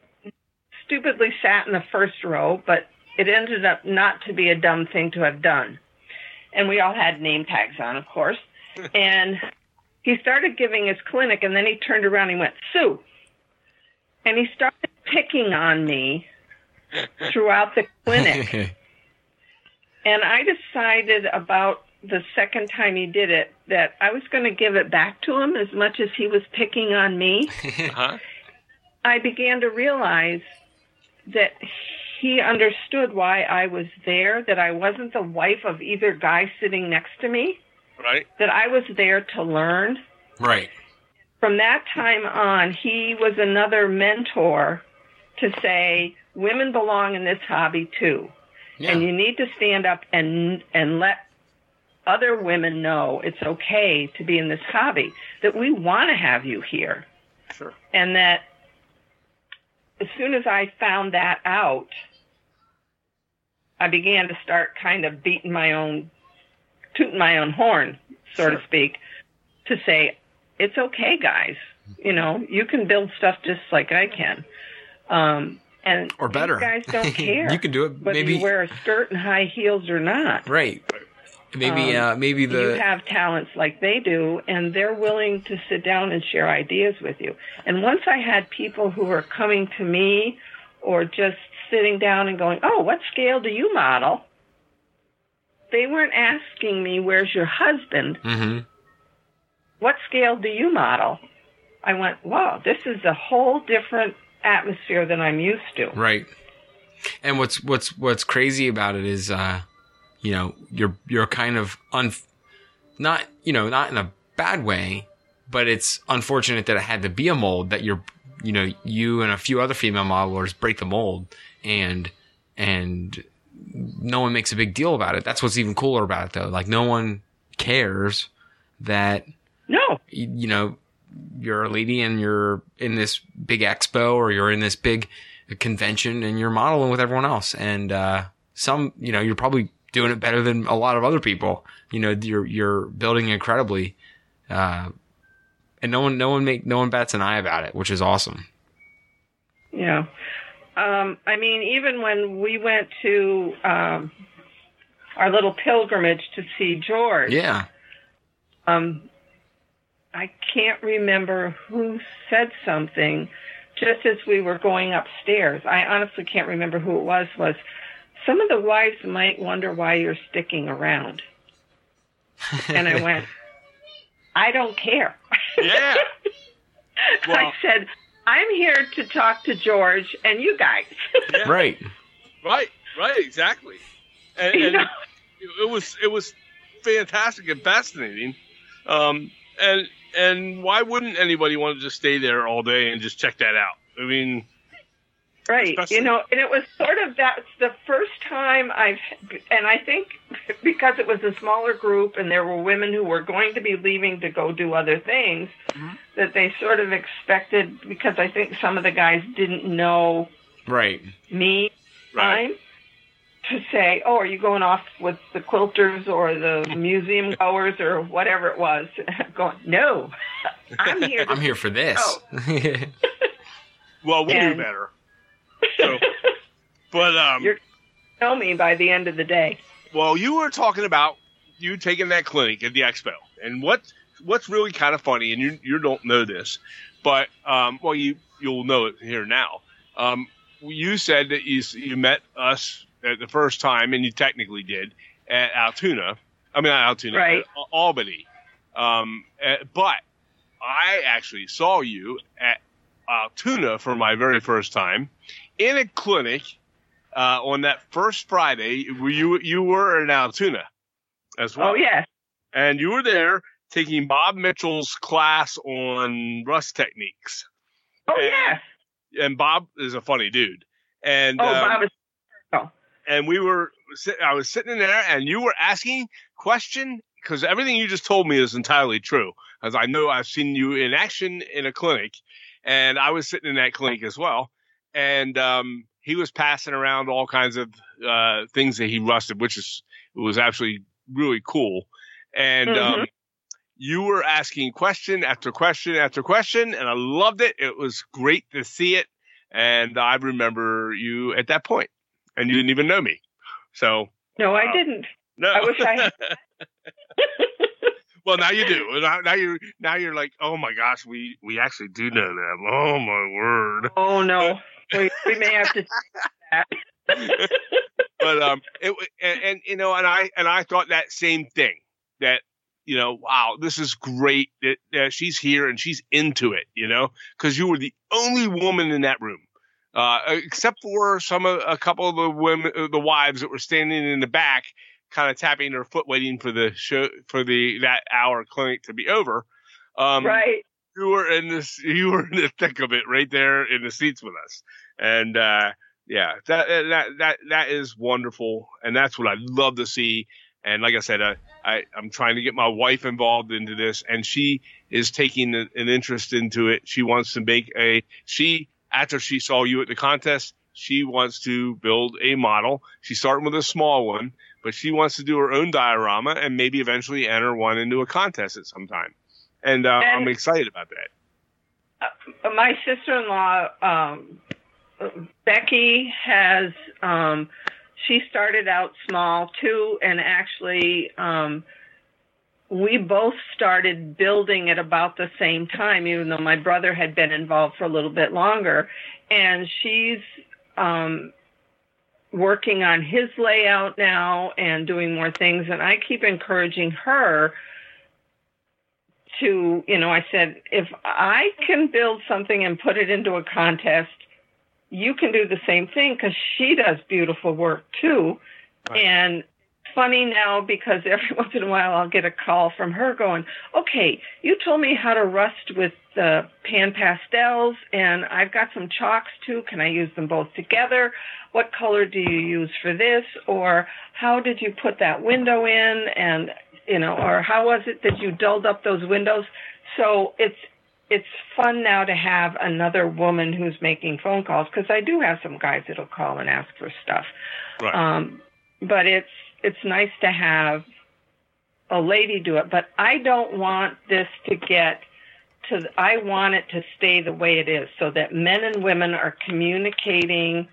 stupidly sat in the first row, but it ended up not to be a dumb thing to have done. And we all had name tags on, of course. *laughs* and he started giving his clinic, and then he turned around and he went, Sue. And he started picking on me throughout the *laughs* clinic. And I decided about the second time he did it that I was going to give it back to him as much as he was picking on me. *laughs* Uh-huh. I began to realize that he understood why I was there, that I wasn't the wife of either guy sitting next to me, Right. that I was there to learn. right. From that time on, he was another mentor to say, women belong in this hobby too. Yeah. And you need to stand up and and let other women know it's okay to be in this hobby. That we want to have you here, Sure. and that as soon as I found that out, I began to start kind of beating my own, tooting my own horn, so Sure. to speak, to say it's okay, guys. You know, you can build stuff just like I can. Um, and Or better. guys *laughs* don't care. you can do it. whether maybe you wear a skirt and high heels or not. right. Maybe Um, uh, maybe the you have talents like they do, and they're willing to sit down and share ideas with you. And once I had people who were coming to me or just sitting down and going, Oh, what scale do you model? They weren't asking me, Where's your husband? Mhm. What scale do you model? I went, Wow, this is a whole different atmosphere than I'm used to. Right. And what's what's what's crazy about it is, uh, you know, you're you're kind of un, not you know not in a bad way, but it's unfortunate that it had to be a mold that you're, you know, you and a few other female modelers break the mold, and and no one makes a big deal about it. That's what's even cooler about it, though. Like no one cares that No, you you know, you're a lady and you're in this big expo or you're in this big convention and you're modeling with everyone else. And, uh, some, you know, you're probably doing it better than a lot of other people. You know, you're, you're building incredibly. Uh, and no one, no one make, no one bats an eye about it, which is awesome. Yeah. Um, I mean, even when we went to um, our little pilgrimage to see George, Yeah. um, I can't remember who said something just as we were going upstairs. I honestly can't remember who it was. Was some of the wives might wonder why you're sticking around? And I *laughs* went, I don't care. Yeah. *laughs* Well- I said, I'm here to talk to George and you guys. Yeah. *laughs* Right. Right. Right. Exactly. And, You and know? it, it was it was fantastic and fascinating. Um, and and why wouldn't anybody want to just stay there all day and just check that out? I mean, Right. Especially- You know, and it was sort of that's the first time I've, and I think because it was a smaller group and there were women who were going to be leaving to go do other things, Mhm. that they sort of expected, because I think some of the guys didn't know Right. me Right. time to say, oh, are you going off with the quilters or the museum *laughs* goers or whatever it was? *laughs* going, no, I'm here *laughs* I'm here for this. Well, we And- knew better. So, but um, You're- know me by the end of the day. well, you were talking about you taking that clinic at the expo, and what what's really kind of funny, and you you don't know this, but um, well, you you'll know it here now. Um, you said that you you met us at the first time, and you technically did at Altoona. I mean, not Altoona, Right. Albany. Um, uh, but I actually saw you at Altoona for my very first time in a clinic uh, on that first Friday. where You you were in Altoona as well, Oh, yes. and you were there taking Bob Mitchell's class on rust techniques. Oh, And- yes. And Bob is a funny dude, and Oh, um, Bob is. Oh, and we were I was sitting in there and you were asking question because everything you just told me is entirely true as I know I've seen you in action in a clinic and I was sitting in that clinic as well and um, he was passing around all kinds of uh, things that he rusted which is it was actually really cool and um, Mhm. you were asking question after question after question and I loved it it was great to see it and I remember you at that point and you didn't even know me. So no, I Wow. didn't. no. I wish I had. *laughs* *laughs* well, now you do. Now, now you're now you're like, oh my gosh, we we actually do know them. Oh my word. Oh, no. *laughs* We, we may have to. that. *laughs* But um, it and, and you know, and I and I thought that same thing that you know, wow, this is great that, that she's here and she's into it. You know, because you were the only woman in that room. Uh, except for some of a couple of the women, uh, the wives that were standing in the back, kind of tapping their foot, waiting for the show for the that hour clinic to be over. Um, right. You were in this, you were in the thick of it, right there in the seats with us, and uh, yeah, that that that that is wonderful, and that's what I love to see. And like I said, I, I'm trying to get my wife involved into this, and she is taking an interest into it. She wants to make a she after she saw you at the contest. She wants to build a model. She's starting with a small one, but she wants to do her own diorama and maybe eventually enter one into a contest at some time. And, uh, And- I'm excited about that. Uh, my sister-in-law um, Becky has um, she started out small too, and actually um, we both started building at about the same time, even though my brother had been involved for a little bit longer. And she's um, working on his layout now and doing more things, and I keep encouraging her to, you know, I said, if I can build something and put it into a contest, you can do the same thing because she does beautiful work too. Right. And funny now because *laughs* every once in a while I'll get a call from her going, okay, you told me how to rust with the pan pastels and I've got some chalks too. Can I use them both together? What color do you use for this? Or how did you put that window in? And, you know, or how was it that you dulled up those windows? So it's, it's fun now to have another woman who's making phone calls because I do have some guys that'll call and ask for stuff. Right. Um, but it's it's nice to have a lady do it. But I don't want this to get to. I want it to stay the way it is, so that men and women are communicating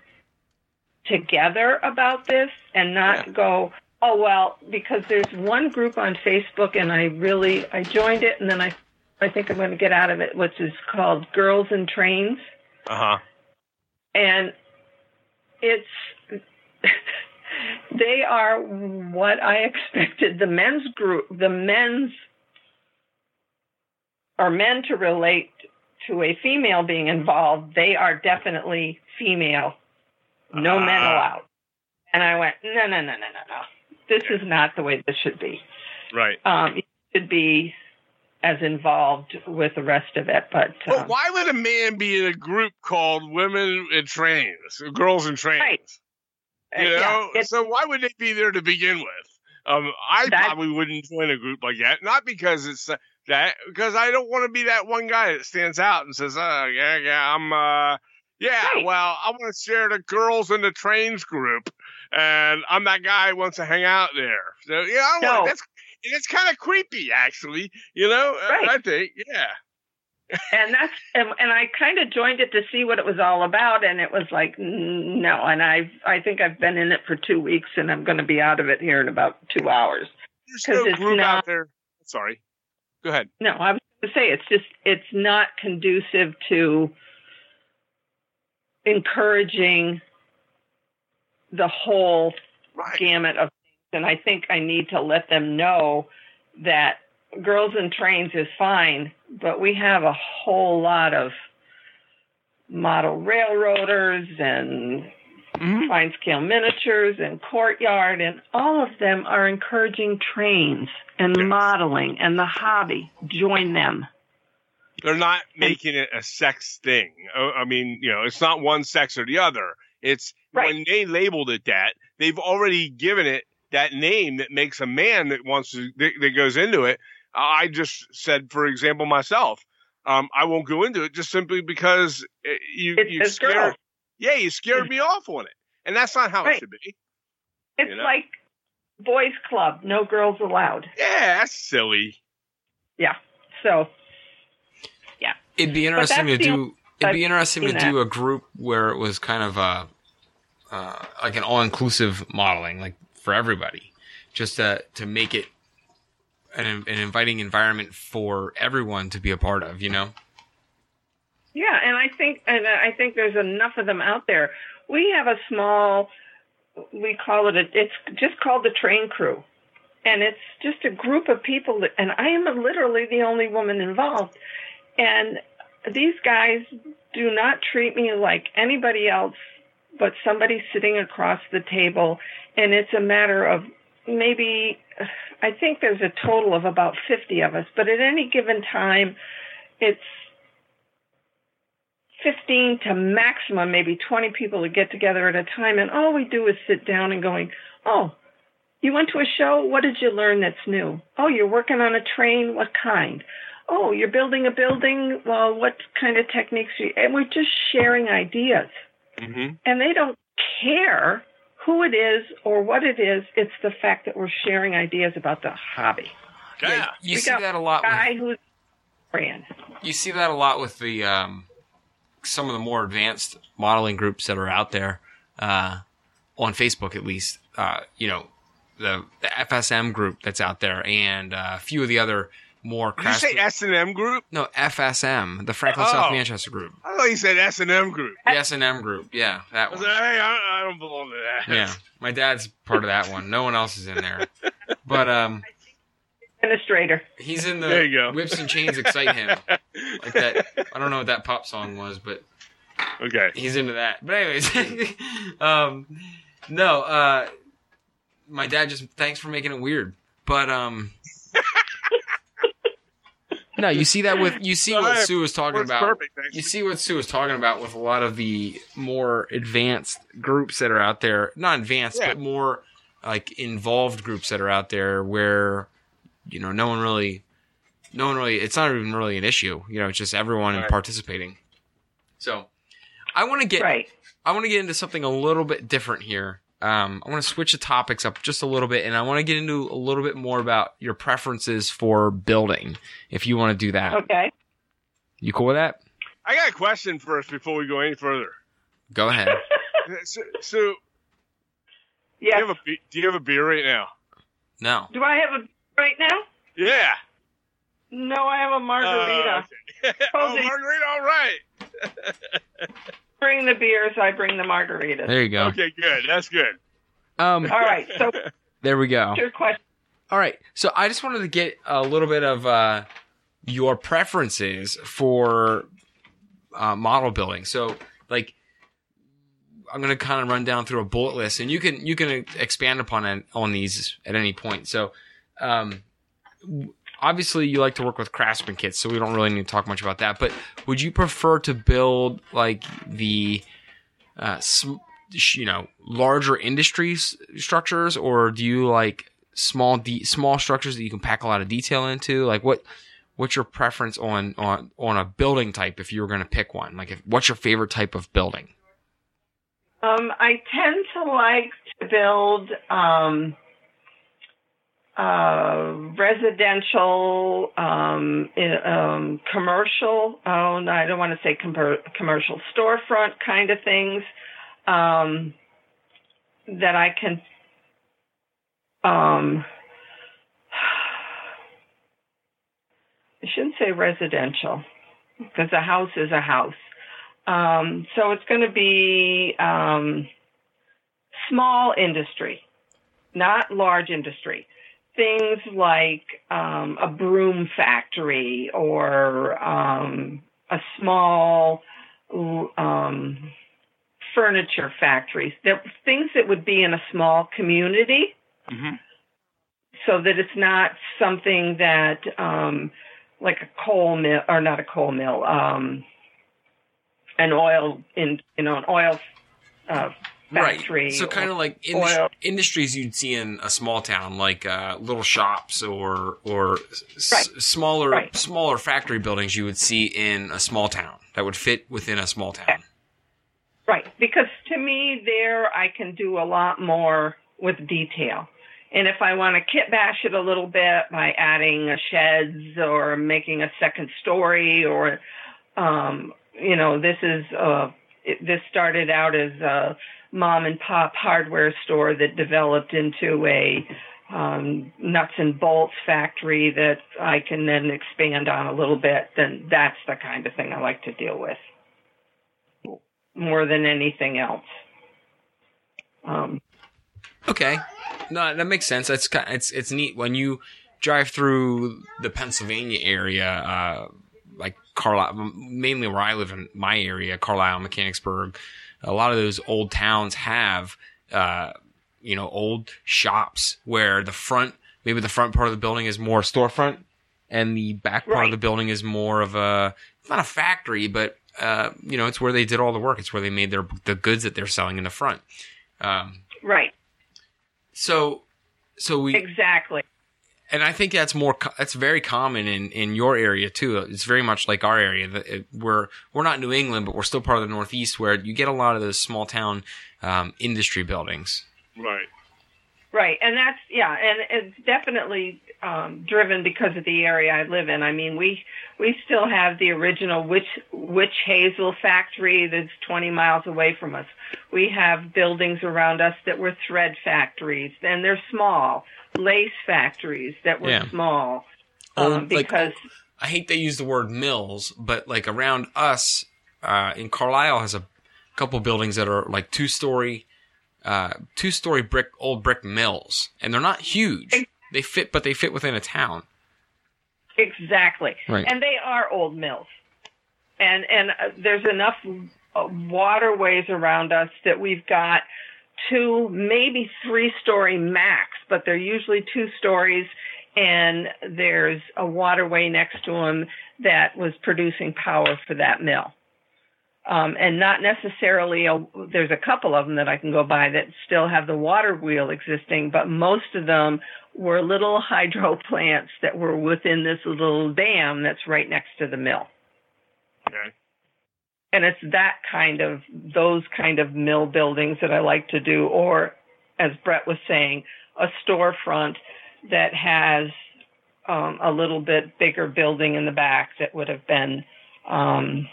together about this and not Yeah. go. Oh well, because there's one group on Facebook, and I really I joined it, and then I I think I'm going to get out of it, which is called Girls and Trains. Uh huh. and it's *laughs* they are what I expected the men's group the men's or men to relate to a female being involved. They are definitely female. No men Ah. allowed. And I went no no no no no no this is not the way this should be Right. um, it should be as involved with the rest of it. But Well, um, why would a man be in a group called Women in Trains, Girls in Trains? Right. uh, You yeah, know, it's- so why would they be there to begin with? Um, I That- probably wouldn't join a group like that, not because it's uh, that, because I don't want to be that one guy that stands out and says, "Oh, yeah, yeah, I'm, uh, yeah, Right. well, I want to share the girls in the trains group, and I'm that guy who wants to hang out there." So, yeah, I No. that's it's kind of creepy, actually. You know, I- Right. I think, yeah. and that's and, and I kind of joined it to see what it was all about, and it was like no. And I I think I've been in it for two weeks, and I'm going to be out of it here in about two hours. There's no it's group not- out there. Sorry, go ahead. No, I was going to say it's just it's not conducive to encouraging the whole Right. gamut of things. And I think I need to let them know that girls in trains is fine, but we have a whole lot of model railroaders and Mhm. fine scale miniatures and courtyard and all of them are encouraging trains and Yes. modeling and the hobby. Join them. They're not making it a sex thing. Uh, I mean, you know, it's not one sex or the other. It's Right. when they labeled it that, they've already given it that name that makes a man that wants to that, that goes into it. I just said, for example, myself, um, I won't go into it just simply because uh, you It's you it's scared, girls. yeah, you scared me off on it, and that's not how it should be. It's you know? like boys club, no girls allowed. Yeah, that's silly. Yeah. So Yeah. It'd be interesting to that's the do. It'd be I've interesting to do a group where it was kind of a, uh, like an all-inclusive modeling, like for everybody, just to to make it an an inviting environment for everyone to be a part of. You know. Yeah, and I think and I think there's enough of them out there. We have a small we call it a it's just called the train crew. And it's just a group of people that, and I am literally the only woman involved. And these guys do not treat me like anybody else but somebody sitting across the table and it's a matter of maybe I think there's a total of about 50 of us, but at any given time it's 15 to maximum maybe 20 people to get together at a time and all we do is sit down and going oh you went to a show? What did you learn that's new? Oh you're working on a train? What kind oh you're building a building well what kind of techniques are you and we're just sharing ideas Mm-hmm. and they don't care who it is or what it is it's the fact that we're sharing ideas about the hobby Yeah. you We see got that a lot. With, guy who's brand you see that a lot with the um, some of the more advanced modeling groups that are out there uh, on Facebook, at least. Uh, you know, the, the FSM group that's out there, and uh, a few of the other more Did you say S and M group? no, FSM, the Franklin South Oh. Manchester group, I thought you said S and M group. the S and M group. Yeah, that I was one. like, hey, I, I don't belong to that. Yeah, my dad's part of that one. No one else is in there, but um, administrator he's in the There you go. whips and chains excite him like that. I don't know what that pop song was, but Okay. he's into that. But anyways, *laughs* um, no, uh, my dad just thanks for making it weird. But um, no, you see that with you see *laughs* what Alright, Sue was talking about. perfect. You see what Sue was talking about with a lot of the more advanced groups that are out there. Not advanced, Yeah. but more like involved groups that are out there where you know no one really, no one really. It's not even really an issue. You know, it's just everyone Right. participating. So, I want to get right I want to get into something a little bit different here. Um, I want to switch the topics up just a little bit, and I want to get into a little bit more about your preferences for building. If you want to do that, okay you cool with that? I got a question first before we go any further. Go ahead. *laughs* So, so do you have a do you have a beer right now? No. do i have a right now Yeah. no i have a margarita Uh, okay. *laughs* oh, margarita. All right. *laughs* bring the beers i bring the margaritas There you go. Okay, good. That's good. Um, all right so there we go. your question All right. So I just wanted to get a little bit of uh, your preferences for uh, model building. So, like, I'm gonna kind of run down through a bullet list, and you can you can expand upon it on these at any point. So, um, w- obviously you like to work with craftsman kits, so we don't really need to talk much about that. But would you prefer to build like the, uh, you know, larger industries structures, or do you like small de- small structures that you can pack a lot of detail into? Like what? What's your preference on on on a building type if you were going to pick one? Like, if, what's your favorite type of building? Um, I tend to like to build um, uh, residential, um, um, commercial. Oh, no, I don't want to say com- commercial storefront kind of things um, that I can. Um, I shouldn't say residential because a house is a house. Um, so it's going to be um, small industry, not large industry. Things like um, a broom factory or um, a small um, furniture factory. Things that would be in a small community, hmm so that it's not something that um, like a coal mill or not a coal mill. Um, an oil in you know an oil uh, factory. So kind of like indus- industries you'd see in a small town, like uh, little shops or or s- smaller Right. smaller factory buildings you would see in a small town that would fit within a small town. Right, because to me, there I can do a lot more with detail. And if I want to kit bash it a little bit by adding a sheds or making a second story or, um, you know, this is, uh, it, this started out as a mom and pop hardware store that developed into a, um, nuts and bolts factory that I can then expand on a little bit, then that's the kind of thing I like to deal with more than anything else. Um, Okay, no, that makes sense. That's kind it's it's neat when you drive through the Pennsylvania area, uh, like Carlisle, mainly where I live in my area, Carlisle, Mechanicsburg. A lot of those old towns have, uh, you know, old shops where the front, maybe the front part of the building is more storefront, and the back part of the building is more of a not a factory, but uh, you know, it's where they did all the work. It's where they made their the goods that they're selling in the front. Um, right, so, so we exactly. And I think that's more that's very common in in your area too. It's very much like our area. that We're we're not New England, but we're still part of the Northeast, where you get a lot of those small town um, industry buildings. Right. Right, and that's yeah, and it's definitely um, driven because of the area I live in. I mean, we we still have the original witch witch hazel factory that's 20 miles away from us. We have buildings around us that were thread factories, and they're small. Lace factories that were Yeah. small, Oh, um, like, because I hate they use the word mills, but like around us, uh, in Carlisle has a couple buildings that are like two story, uh, two story brick old brick mills, and they're not huge. They fit, but they fit within a town. Exactly. Right. And they are old mills. And and uh, there's enough uh, waterways around us that we've got two, maybe three story max, but they're usually two stories. And there's a waterway next to them that was producing power for that mill. Um, and not necessarily a, there's a couple of them that I can go by that still have the water wheel existing, but most of them were little *laughs* hydro plants that were within this little dam that's right next to the mill. Okay. And it's that kind of, those kind of mill buildings that I like to do, or as Brett was saying, a storefront that has um, a little bit bigger building in the back that would have been um,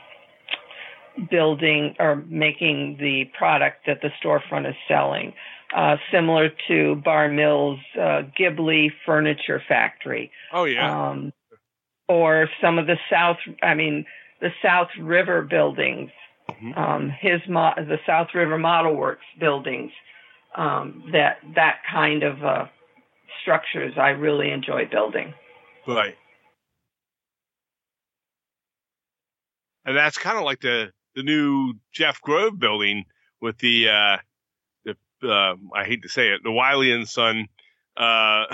building or making the product that the storefront is selling. Uh, similar to Bar Mills uh, Ghibli Furniture Factory, Oh yeah. um, or some of the South. I mean, the South River buildings, Mhm. um, his mo- the South River Model Works buildings. Um, that that kind of uh, structures I really enjoy building. Right. And that's kind of like the the new Jeff Grove building with the uh the uh, I hate to say it, the Wiley and Son uh,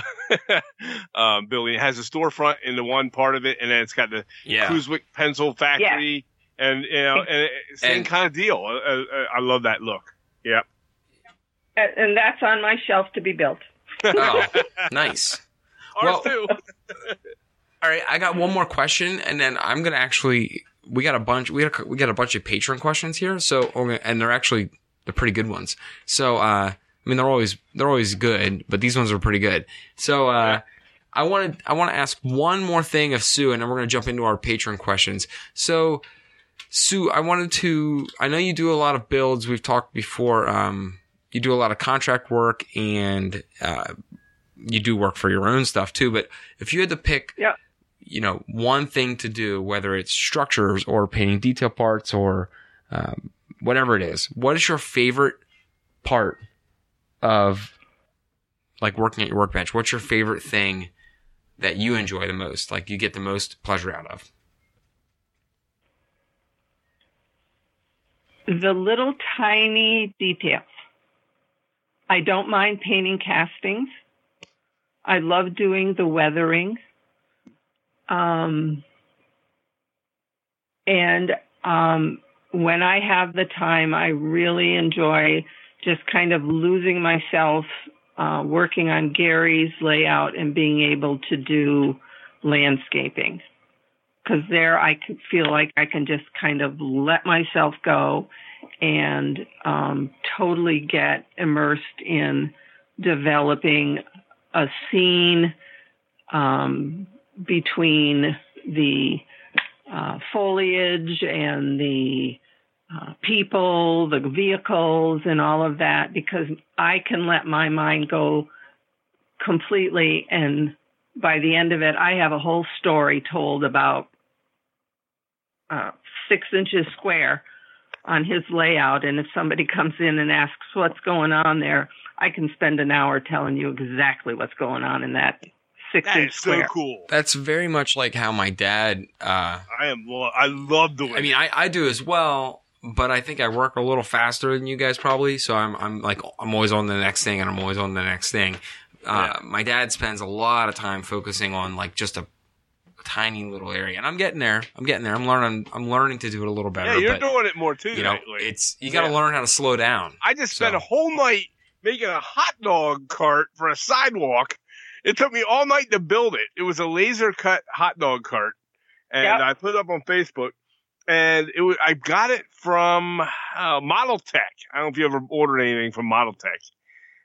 *laughs* um, building. It has a storefront in the one part of it, and then it's got the Yeah. Cruiswick pencil factory, and you know, and it- same And- kind of deal. Uh, uh, I love that look. Yep. And and that's on my shelf to be built. Oh, *laughs* nice. Ours Well- too. *laughs* All right, I got one more question, and then I'm gonna actually. We got a bunch. We got a, we got a bunch of patron questions here. So, and they're actually they're pretty good ones. So, uh, I mean, they're always they're always good, but these ones are pretty good. So, uh, I wanted I want to ask one more thing of Sue, and then we're gonna jump into our patron questions. So, Sue, I wanted to. I know you do a lot of builds. We've talked before. Um, you do a lot of contract work, and uh, you do work for your own stuff too. But if you had to pick Yeah. you know, one thing to do, whether it's structures or painting detail parts or um, whatever it is, what is your favorite part of like working at your workbench? What's your favorite thing that you enjoy the most? Like you get the most pleasure out of? The little tiny details. I don't mind painting castings. I love doing the weathering. Um, and um, when I have the time, I really enjoy just kind of losing myself uh, working on Gary's layout and being able to do landscaping. Because there I feel like I can just kind of let myself go and um, totally get immersed in developing a scene um, between the uh, foliage and the uh, people, the vehicles, and all of that because I can let my mind go completely. And by the end of it, I have a whole story told about uh, six inches square on his layout. And if somebody comes in and asks what's going on there, I can spend an hour telling you exactly what's going on in that six That inch is so square. cool. That's very much like how my dad, uh, I am. lo- I love doing. I mean, I, I do as well, but I think I work a little faster than you guys probably. So I'm, I'm like, I'm always on the next thing and I'm always on the next thing. Uh, my dad spends a lot of time focusing on like just a, tiny little area and I'm getting there. I'm getting there. I'm learning, I'm learning to do it a little better. yeah, you're but, doing it more too. you know, lately. it's, you got to Yeah. learn how to slow down. I just spent So- a whole night making a hot dog cart for a sidewalk. It took me all night to build it. It was a laser cut hot dog cart, and Yep. I put it up on Facebook. And it was, I got it from uh, Model Tech. I don't know if you ever ordered anything from Model Tech.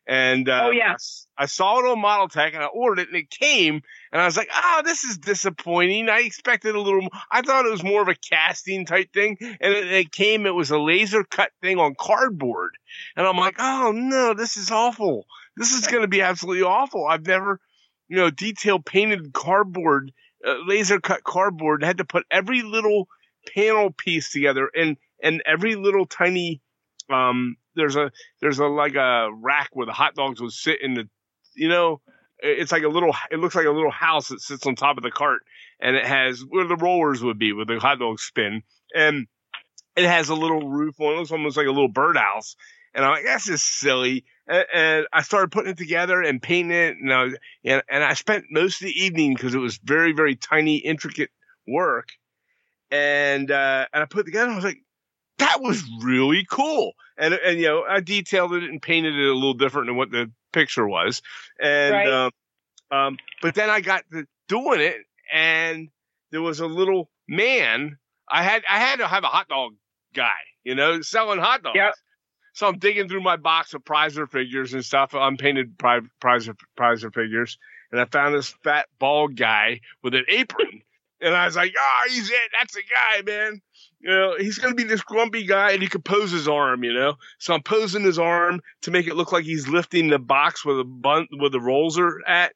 And uh, Oh, yeah. I saw it on Model Tech, and I ordered it, and it came, and I was like, "Oh, this is disappointing." I expected a little. I thought it was more of a casting type thing, and it, it came. It was a laser cut thing on cardboard, and I'm like, "Oh no, this is awful. This is going to be absolutely awful." I've never, you know, detail painted cardboard, uh, laser cut cardboard. I had to put every little panel piece together, and and every little tiny um there's a there's a like a rack where the hot dogs would sit in the you know it's like a little it looks like a little house that sits on top of the cart and it has where the rollers would be where the hot dogs spin and it has a little roof on it. Looks almost like a little birdhouse. And I'm like, that's just silly. And, I started putting it together and painting it. And I, and, and I spent most of the evening because it was very, very tiny, intricate work. And, uh, and I put it together. And I was like, that was really cool. And, and, you know, I detailed it and painted it a little different than what the picture was. And, Right. um, um, but then I got to doing it and there was a little man. I had, I had to have a hot dog guy, you know, selling hot dogs. Yep. So I'm digging through my box of Preiser figures and stuff, unpainted pri- Preiser, Preiser figures. And I found this fat bald guy with an apron. And I was like, oh, he's it. That's the guy, man. You know, he's going to be this grumpy guy and he could pose his arm, you know? So I'm posing his arm to make it look like he's lifting the box where the bun, where the rolls are at.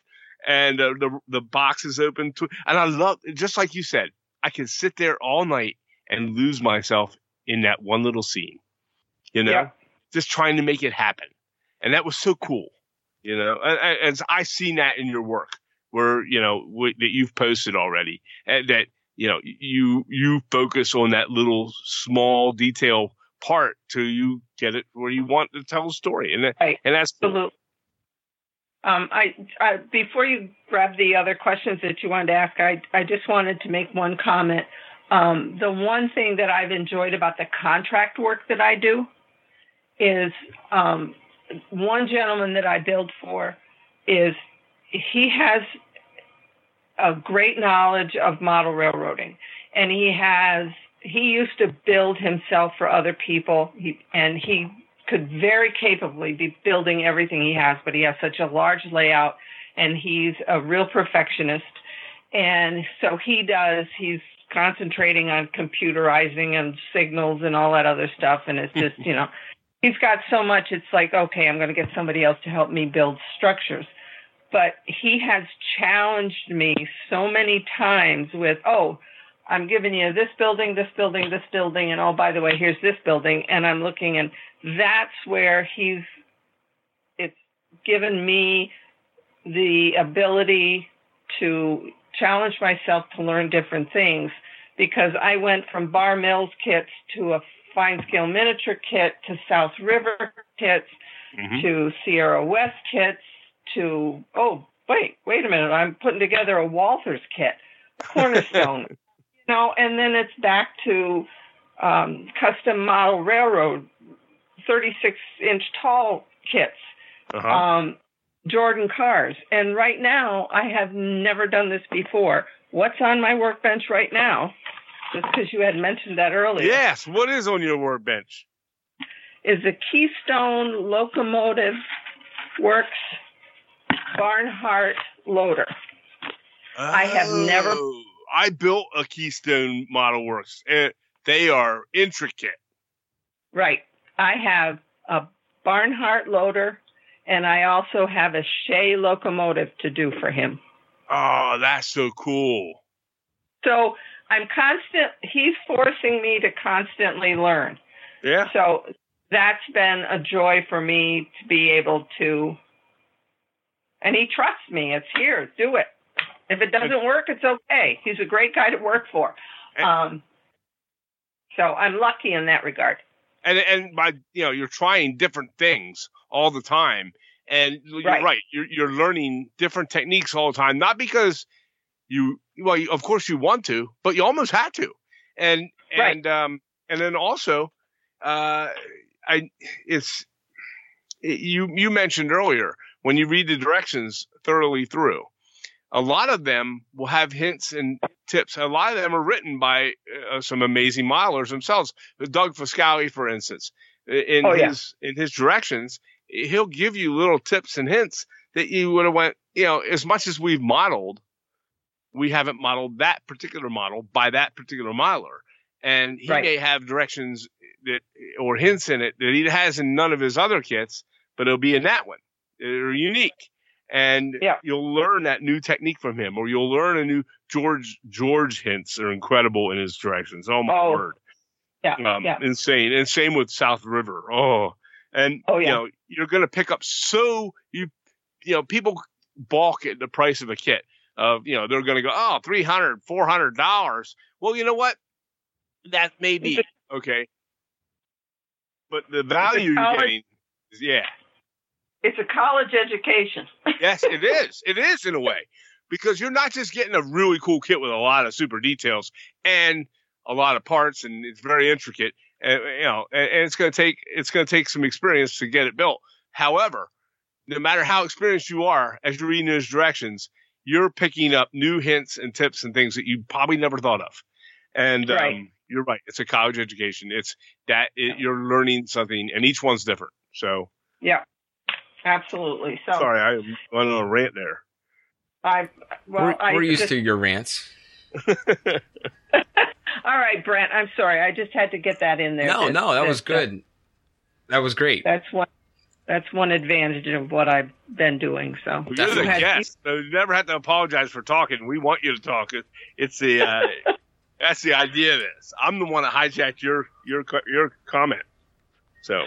And uh, the, the box is open to, and I love, just like you said, I can sit there all night and lose myself in that one little scene, you know, Yeah. just trying to make it happen. And that was so cool, you know, and, and- I seen that in your work where, you know, w- that you've posted already and that, you know, you, you focus on that little small detail part till you get it where you want to tell a story. And, that, Right. and that's. Absolutely. Um, I, I before you grab the other questions that you wanted to ask, I I just wanted to make one comment. Um, the one thing that I've enjoyed about the contract work that I do is um, one gentleman that I build for is he has a great knowledge of model railroading, and he has he used to build himself for other people, he, and he could very capably be building everything he has, but he has such a large layout, and he's a real perfectionist, and so he does he's concentrating on computerizing and signals and all that other stuff, and it's just *laughs* you know he's got so much it's like okay i'm going to get somebody else to help me build structures but he has challenged me so many times with oh i'm giving you this building this building this building and oh by the way here's this building and i'm looking and that's where he's it's given me the ability to challenge myself to learn different things because i went from bar mills kits to a fine scale miniature kit to South River kits Mhm. to Sierra West kits to oh wait wait a minute I'm putting together a Walthers kit Cornerstone *laughs* you know and then it's back to um, custom model railroad 36 inch tall kits Uh-huh. um, Jordan cars and right now I have never done this before what's on my workbench right now just because you had mentioned that earlier yes. What is on your workbench? is a Keystone Locomotive Works Barnhart loader. I have never- Oh, I built a Keystone Model Works. and they are intricate. Right. I have a Barnhart loader and I also have a Shay locomotive to do for him. Oh, that's so cool. So I'm constant, he's forcing me to constantly learn. Yeah. So that's been a joy for me to be able to, and he trusts me. It's here, do it. If it doesn't work, it's okay. He's a great guy to work for. Um, so I'm lucky in that regard. and and by you know you're trying different things all the time and you're Right. right, you're you're learning different techniques all the time not because you well you, of course you want to but you almost had to and Right. and um and then also uh i it's it, you you mentioned earlier when you read the directions thoroughly through a lot of them will have hints and tips a lot of them are written by uh, some amazing modelers themselves Doug Foscale, for instance, in Oh, yeah. his in his directions, he'll give you little tips and hints that you would have went, you know, as much as we've modeled, we haven't modeled that particular model by that particular modeler, and he Right. may have directions that or hints in it that he has in none of his other kits, but it'll be in that one. They're unique. And Yeah. you'll learn that new technique from him, or you'll learn a new George George hints are incredible in his directions. Oh my Oh, word! Yeah. um, yeah. insane. And same with South River. Oh, and Oh, you yeah. know you're going to pick up so you you know people balk at the price of a kit of you know they're going to go oh 300 400 dollars. Well, you know what? That may be okay, but the value you're getting, is, yeah, It's a college education. *laughs* yes, it is. It is in a way because you're not just getting a really cool kit with a lot of super details and a lot of parts, and it's very intricate. And you know, and, and it's going to take it's going to take some experience to get it built. However, no matter how experienced you are, as you're reading those directions, you're picking up new hints and tips and things that you probably never thought of. And Right. um, you're right; it's a college education. It's that it, you're learning something, and each one's different. So Yeah. Absolutely. So sorry, I went on a rant there. I well we're, I we're used just- to your rants. *laughs* All right, Brent. I'm sorry. I just had to get that in there. No, no, that was uh, good. That was great. that's one. That's one advantage of what I've been doing. So Well, You're the Definitely. Had- guest. So you never have to apologize for talking. We want you to talk. It- It's the uh, *laughs* that's the idea of this. I'm the one that hijacked your your your comment. So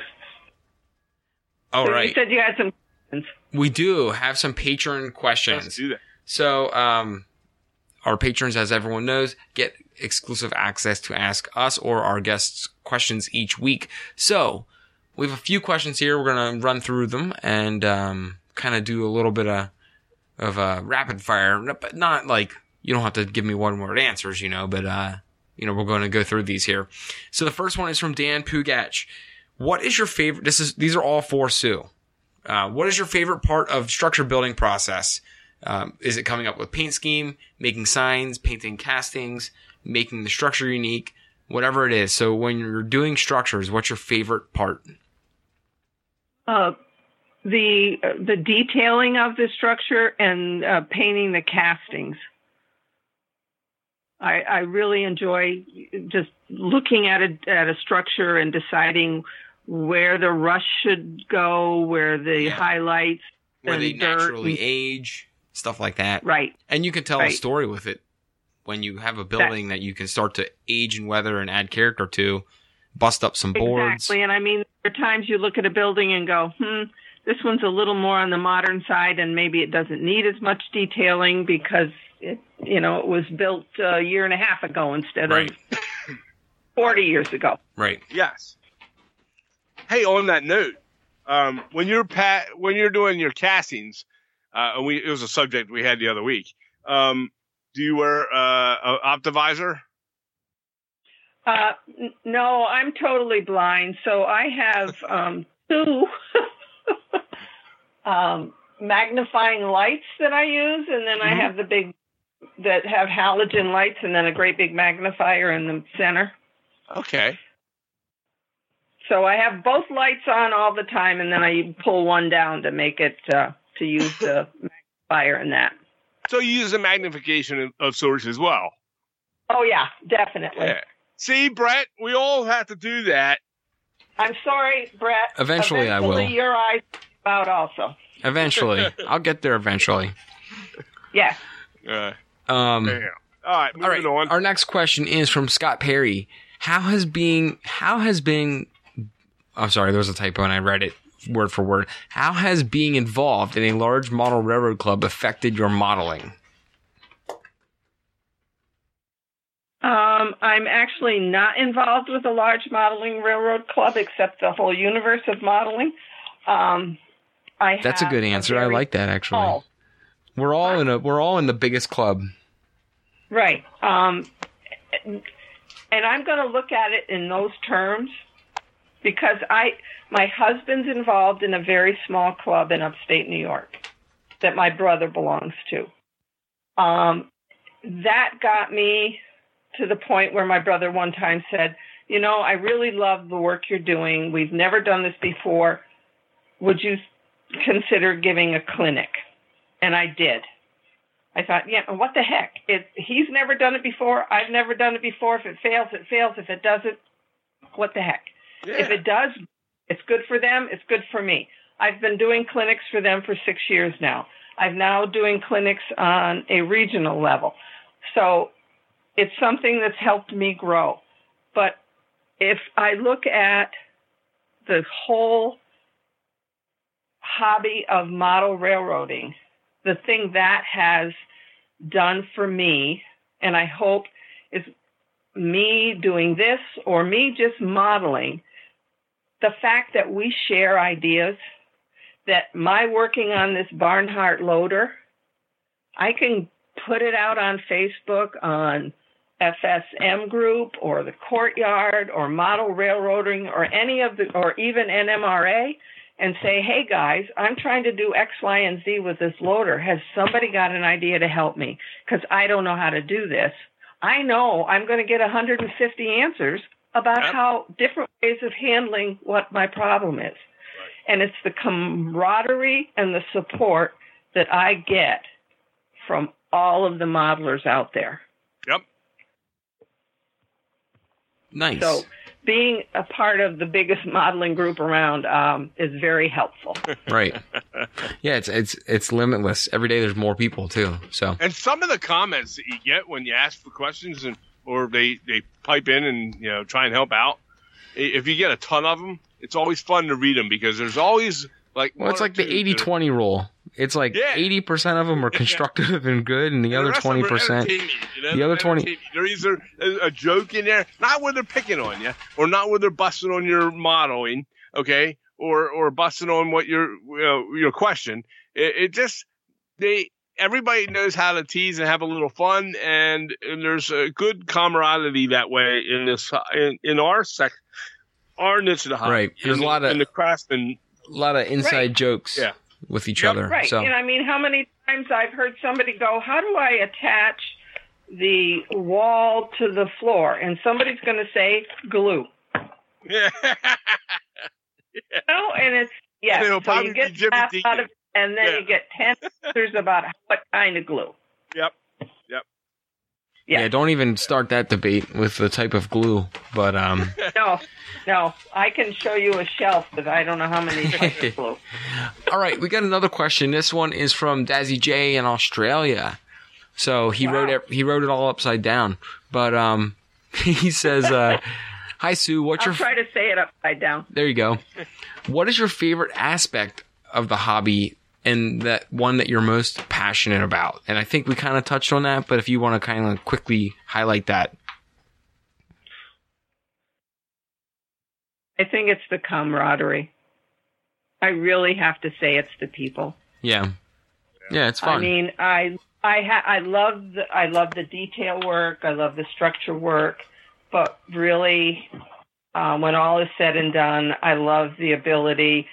All so you said you had some. questions. We do have some patron questions. let's questions. do that. So, um, our patrons, as everyone knows, get exclusive access to ask us or our guests questions each week. So, we have a few questions here. We're going to run through them and, um, kind of do a little bit of of uh, rapid fire, but not like you don't have to give me one word answers, you know. But uh, you know, we're going to go through these here. So the first one is from Dan Pugach. What is your favorite? This is these are all for Sue. Uh, what is your favorite part of structure building process? Um, is it coming up with paint scheme, making signs, painting castings, making the structure unique, whatever it is? So when you're doing structures, what's your favorite part? Uh, the uh, the detailing of the structure and uh, painting the castings. I, I really enjoy just looking at a at a structure and deciding where the rush should go, where the Yeah. highlights, Where they naturally and- age, stuff like that. right. And you can tell a story with it when you have a building that, you can start to age and weather and add character to, bust up some boards. Exactly. And I mean, there are times you look at a building and go, hmm, this one's a little more on the modern side, and maybe it doesn't need as much detailing because it, you know, it was built a year and a half ago instead Right. of *laughs* 40 years ago. Right. Yes. Hey, on that note, um, when you're pa- when you're doing your castings, uh, and we it was a subject we had the other week. Um, do you wear uh, an optivisor? Uh, n- no, I'm totally blind. So I have *laughs* um, two *laughs* um, magnifying lights that I use, and then I Mhm. have the big that have halogen lights, and then a great big magnifier in the center. Okay. So I have both lights on all the time, and then I pull one down to make it uh, to use the *laughs* magnifier in that. So you use a magnification of- of sorts as well. Oh yeah, definitely. Yeah. See, Brett, we all have to do that. I'm sorry, Brett. Eventually I will. Eventually Your eyes out also. Eventually. *laughs* I'll get there eventually. Yes. Uh, Um, yeah. All right, all right. on. Our next question is from Scott Perry. How has being how has been I'm sorry, there was a typo and I read it word for word. How has being involved in a large model railroad club affected your modeling? Um, I'm actually not involved with a large modeling railroad club, except the whole universe of modeling. Um, I That's a good answer. I like that actually. small- We're all in a we're all in the biggest club. Right. Um, and I'm going to look at it in those terms because I, my husband's involved in a very small club in upstate New York that my brother belongs to. Um, that got me to the point where my brother one time said, you know, I really love the work you're doing. We've never done this before. Would you consider giving a clinic? And I did. I thought, yeah, what the heck? It, he's never done it before. I've never done it before. If it fails, it fails. If it doesn't, what the heck? Yeah. If it does, it's good for them. It's good for me. I've been doing clinics for them for six years now. I'm now doing clinics on a regional level. So it's something that's helped me grow. But if I look at the whole hobby of model railroading, the thing that has done for me, and I hope is me doing this or me just modeling, the fact that we share ideas, that my working on this Barnhart loader, I can put it out on Facebook on FSM group or the courtyard or model railroading or any of the or even NMRA and say, hey guys, I'm trying to do X, Y, and Z with this loader. Has somebody got an idea to help me? Because I don't know how to do this. I know I'm going to get 150 answers about Yep. how different ways of handling what my problem is. And it's the camaraderie and the support that I get from all of the modelers out there. Yep. Nice. So being a part of the biggest modeling group around um, is very helpful. *laughs* right. Yeah, it's it's it's limitless. Every day there's more people too. So And some of the comments that you get when you ask for questions and or they they pipe in and you know try and help out, if you get a ton of them, it's always fun to read them because there's always like well, it's like the two 80-20 rule. It's like Yeah. eighty percent of them are *laughs* constructive and good, and the and other twenty percent, you know, the other they're 20. There is a, a joke in there, not where they're picking on you, or not where they're busting on your modeling, okay, or or busting on what your you know, your question. It, it just they everybody knows how to tease and have a little fun, and, and there's a good camaraderie that way in this in, in our sec our niche of the hobby. Right. There's in a the- lot of- in the craftsman. A lot of inside Right. jokes Yeah. With each Yep. other. Right. So And I mean, how many times I've heard somebody go, How do I attach the wall to the floor? And somebody's going to say glue. *laughs* Yeah. No, and it's, yeah. And it'll so probably you be get Jimmy out Deacon. of and then Yeah. you get 10 answers about what kind of glue. yep. Yeah. yeah. don't even start that debate with the type of glue. But um, *laughs* No, no. I can show you a shelf with I don't know how many types of *laughs* glue. all right, we got another question. This one is from Dazzy J in Australia. So he Wow. wrote it. He wrote it all upside down. But um, *laughs* he says, uh, "Hi Sue, what's I'll your try to say it upside down. There you go. What is your favorite aspect of the hobby and that one that you're most passionate about? And I think we kind of touched on that, but if you want to kind of quickly highlight that. I think it's the camaraderie. I really have to say it's the people. Yeah. Yeah, it's fun. I mean, I I ha- I love the I love the detail work. I love the structure work, but really, um, when all is said and done, I love the ability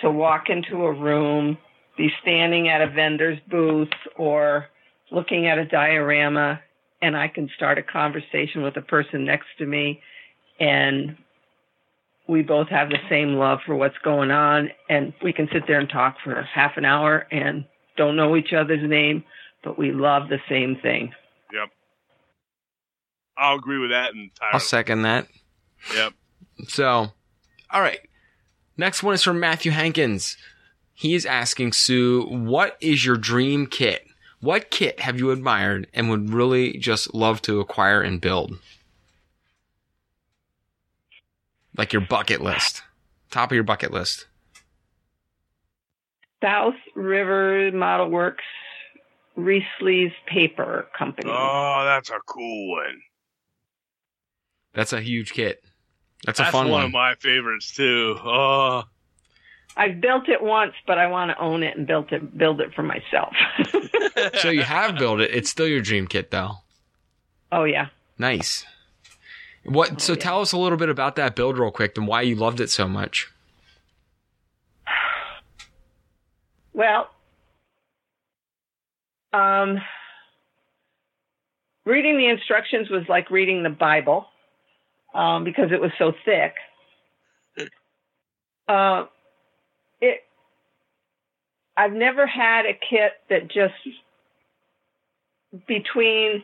to walk into a room, be standing at a vendor's booth, or looking at a diorama, and I can start a conversation with the person next to me, and we both have the same love for what's going on, and we can sit there and talk for half an hour and don't know each other's name, but we love the same thing. Yep. I'll agree with that entirely. I'll second that. Yep. So, all right. Next one is from Matthew Hankins. He is asking Sue, what is your dream kit? What kit have you admired and would really just love to acquire and build? Like your bucket list. Top of your bucket list. South River Model Works Reesley's Paper Company. Oh, that's a cool one. That's a huge kit. That's, That's a fun one, one. of my favorites too. Oh, I've built it once, but I want to own it and build it build it for myself. *laughs* so you have built it. It's still your dream kit though. oh yeah. Nice. What? so yeah. tell us a little bit about that build real quick and why you loved it so much. Well, um, reading the instructions was like reading the Bible um, because it was so thick. Uh, *laughs* it. I've never had a kit that just between.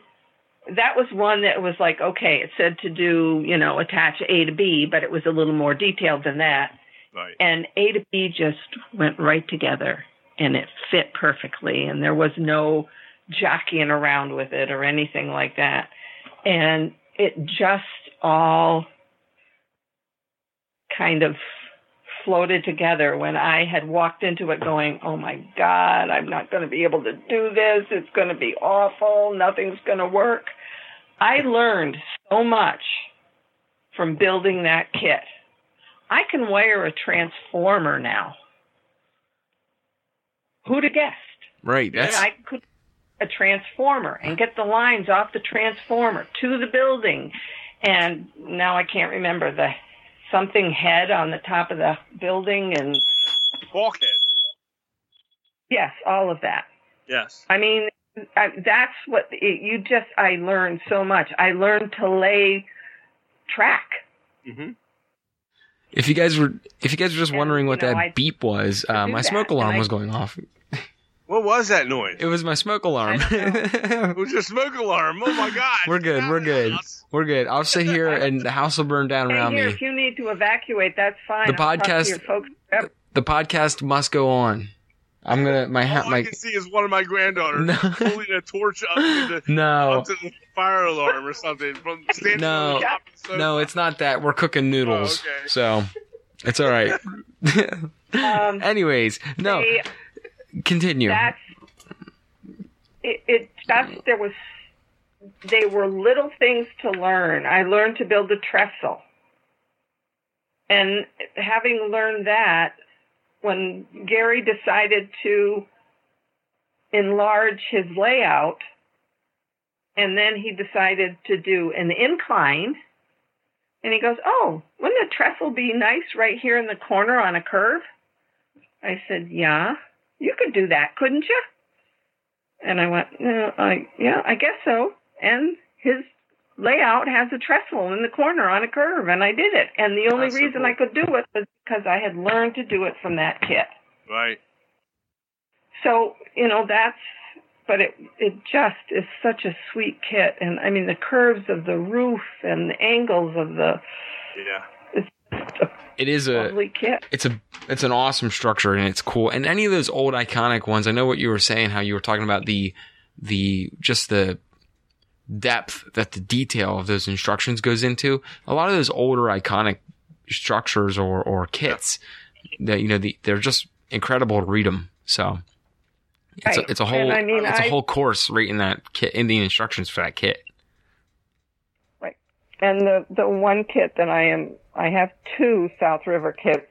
That was one that was like okay, it said to do you know attach A to B, but it was a little more detailed than that right. and A to B just went right together and it fit perfectly and there was no jockeying around with it or anything like that. And it just all kind of floated together when I had walked into it going, Oh my God, I'm not going to be able to do this. It's going to be awful. Nothing's going to work. I learned so much from building that kit. I can wire a transformer now. Who'd have guessed? Right. That's I could a transformer and get the lines off the transformer to the building. And now I can't remember the something head on the top of the building and Bulkhead. yes, all of that. Yes. I mean, I, that's what it, you just. I learned so much. I learned to lay track. hmm If you guys were, if you guys were just And, wondering what you know, that I- beep was, uh, my that, smoke alarm I- was going off. What was that noise? It was my smoke alarm. *laughs* It was your smoke alarm. Oh my god. we're good. We're good. We're good. I'll sit here *laughs* and the house will burn down Hey, around here, me. if you need to evacuate, that's fine. The I'll podcast- folks. The podcast must go on. I'm gonna my ha- All I my can see is one of my granddaughters No. *laughs* holding a torch up to the no up to the fire alarm or something from standing No. on the top of the no. It's not that. We're cooking noodles, Oh, okay. so it's all right. Um, Anyways, no. they- Continue. that's it, it just there was they were little things to learn i learned to build a trestle And having learned that, when Gary decided to enlarge his layout, and then he decided to do an incline, and he goes, Oh, wouldn't a trestle be nice right here in the corner on a curve? I said, Yeah, you could do that, couldn't you? And I went, no, I, Yeah, I guess so. And his layout has a trestle in the corner on a curve, and I did it. And the only reason. I could do it was because I had learned to do it from that kit. Right. So, you know, that's, but it, it just is such a sweet kit. And I mean, the curves of the roof and the angles of the, Yeah. It is a lovely kit. it's a it's an awesome structure and it's cool. And any of those old iconic ones, I know what you were saying, how you were talking about the the just the depth that the detail of those instructions goes into. A lot of those older iconic structures or or kits that you know the, they're just incredible to read them. So it's Right. a, it's a whole And I mean, it's a I- whole course right in that kit in the instructions for that kit. Right, and the the one kit that I am I have two South River kits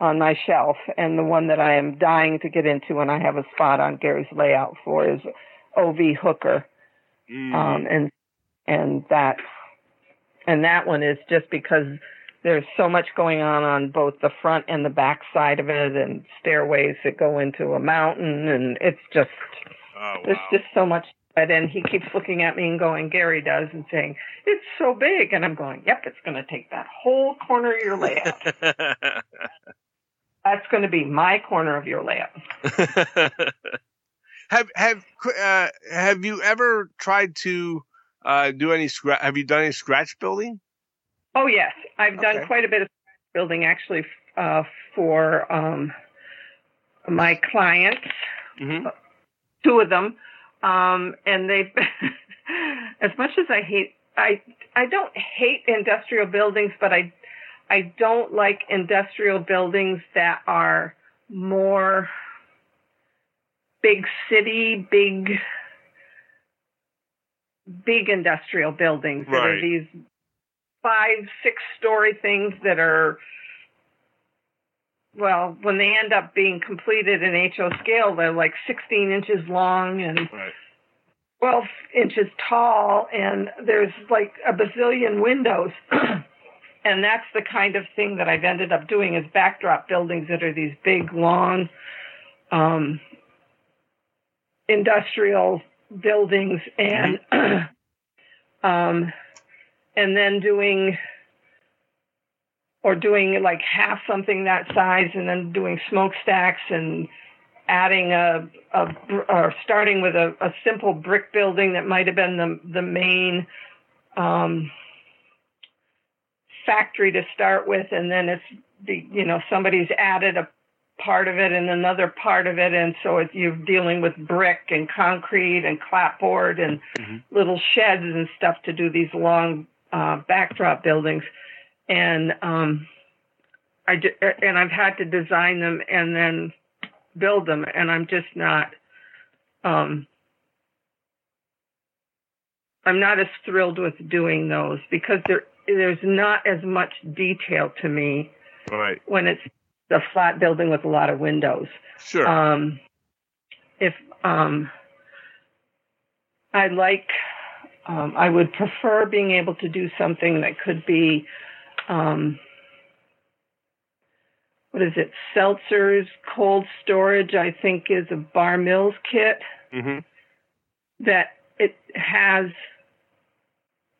on my shelf, and the one that I am dying to get into, and I have a spot on Gary's layout for is OV Hooker, Mhm. um, and and that and that one is just because there's so much going on on both the front and the back side of it, and stairways that go into a mountain, and it's just oh, there's just so much. And he keeps looking at me and going, Gary does, and saying, it's so big. And I'm going, yep, it's going to take that whole corner of your layout. *laughs* That's going to be my corner of your layout. *laughs* have have uh, have you ever tried to uh, do any scratch? Have you done any scratch building? Oh, yes. I've done Okay. quite a bit of building actually uh, for um, my clients, Mm-hmm. two of them. Um, and they've, *laughs* as much as I hate, I, I don't hate industrial buildings, but I, I don't like industrial buildings that are more big city, big, big industrial buildings that are Right. these five, six story things that are, well, when they end up being completed in HO scale, they're like 16 inches long and Right. 12 inches tall, and there's like a bazillion windows. *clears throat* and that's the kind of thing that I've ended up doing is backdrop buildings that are these big, long, um, industrial buildings, and *clears throat* um, and then doing or doing like half something that size, and then doing smokestacks and adding a, a or starting with a, a simple brick building that might have been the the main um, factory to start with, and then it's the you know somebody's added a part of it and another part of it, and so it, you're dealing with brick and concrete and clapboard and Mhm. little sheds and stuff to do these long uh, backdrop buildings, and um, I and I've had to design them and then build them, and I'm just not. Um, I'm not as thrilled with doing those because there there's not as much detail to me Right. when it's a flat building with a lot of windows. Sure. Um, if um, I like, um, I would prefer being able to do something that could be, um, what is it? Seltzer's cold storage. I think is a Bar Mills kit hmm that it has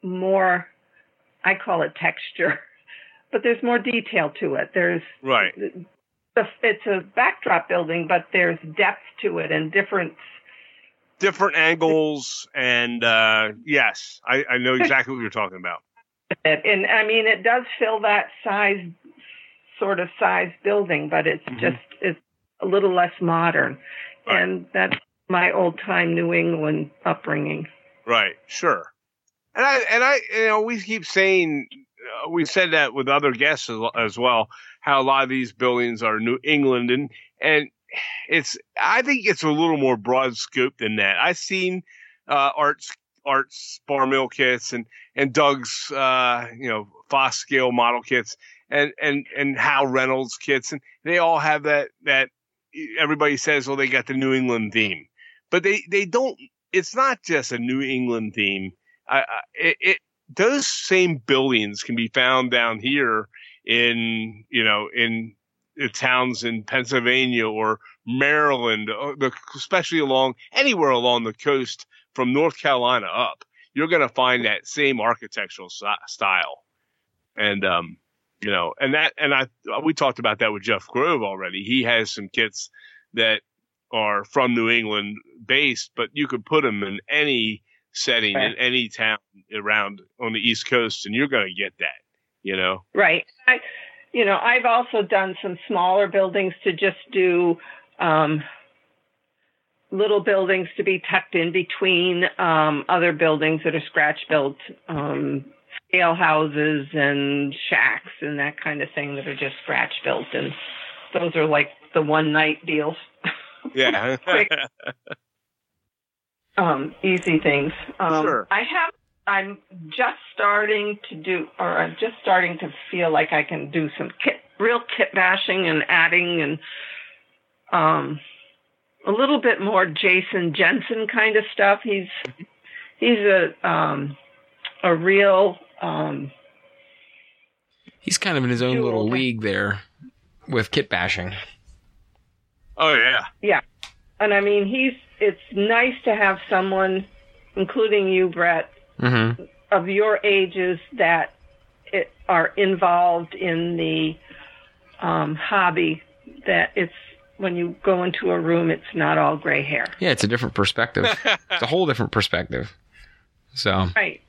more. I call it texture, *laughs* but there's more detail to it. There's Right. it's a backdrop building, but there's depth to it and different. Different angles and uh, yes, I, I know exactly what you're talking about. And I mean, it does fill that size, sort of size building, but it's Mhm. just it's a little less modern, Right. and that's my old time New England upbringing. Right. Sure. And I and I you know we keep saying uh, we've said that with other guests as, as well how a lot of these buildings are New England and and it's I think it's a little more broad scope than that. I've seen uh, arts arts bar mill kits and and Doug's uh, you know Fos scale model kits and and and Hal Reynolds kits, and they all have that that everybody says, well, they got the New England theme, but they they don't. It's not just a New England theme. I, I, it, it those same buildings can be found down here in you know in the towns in Pennsylvania or Maryland, uh, especially along anywhere along the coast from North Carolina up. You're going to find that same architectural style, and um, you know, and that, and I, we talked about that with Jeff Grove already. He has some kits that are from New England based, but you could put them in any setting right. in any town around on the East Coast, and you're going to get that, you know? Right. I, you know, I've also done some smaller buildings to just do, um, little buildings to be tucked in between um, other buildings that are scratch built um, ale houses and shacks and that kind of thing that are just scratch built and those are like the one night deals. *laughs* Yeah. *laughs* Quick, um, easy things. Um, sure. I have I'm just starting to do or I'm just starting to feel like I can do some kit real kit bashing and adding and um a little bit more Jason Jensen kind of stuff. He's he's a um a real um, He's kind of in his own little league there with kit bashing. Oh yeah. Yeah. And I mean he's it's nice to have someone including you Brett mm-hmm. of your ages that it, are involved in the um, hobby that it's when you go into a room it's not all gray hair. Yeah, it's a different perspective. *laughs* it's a whole different perspective. So Right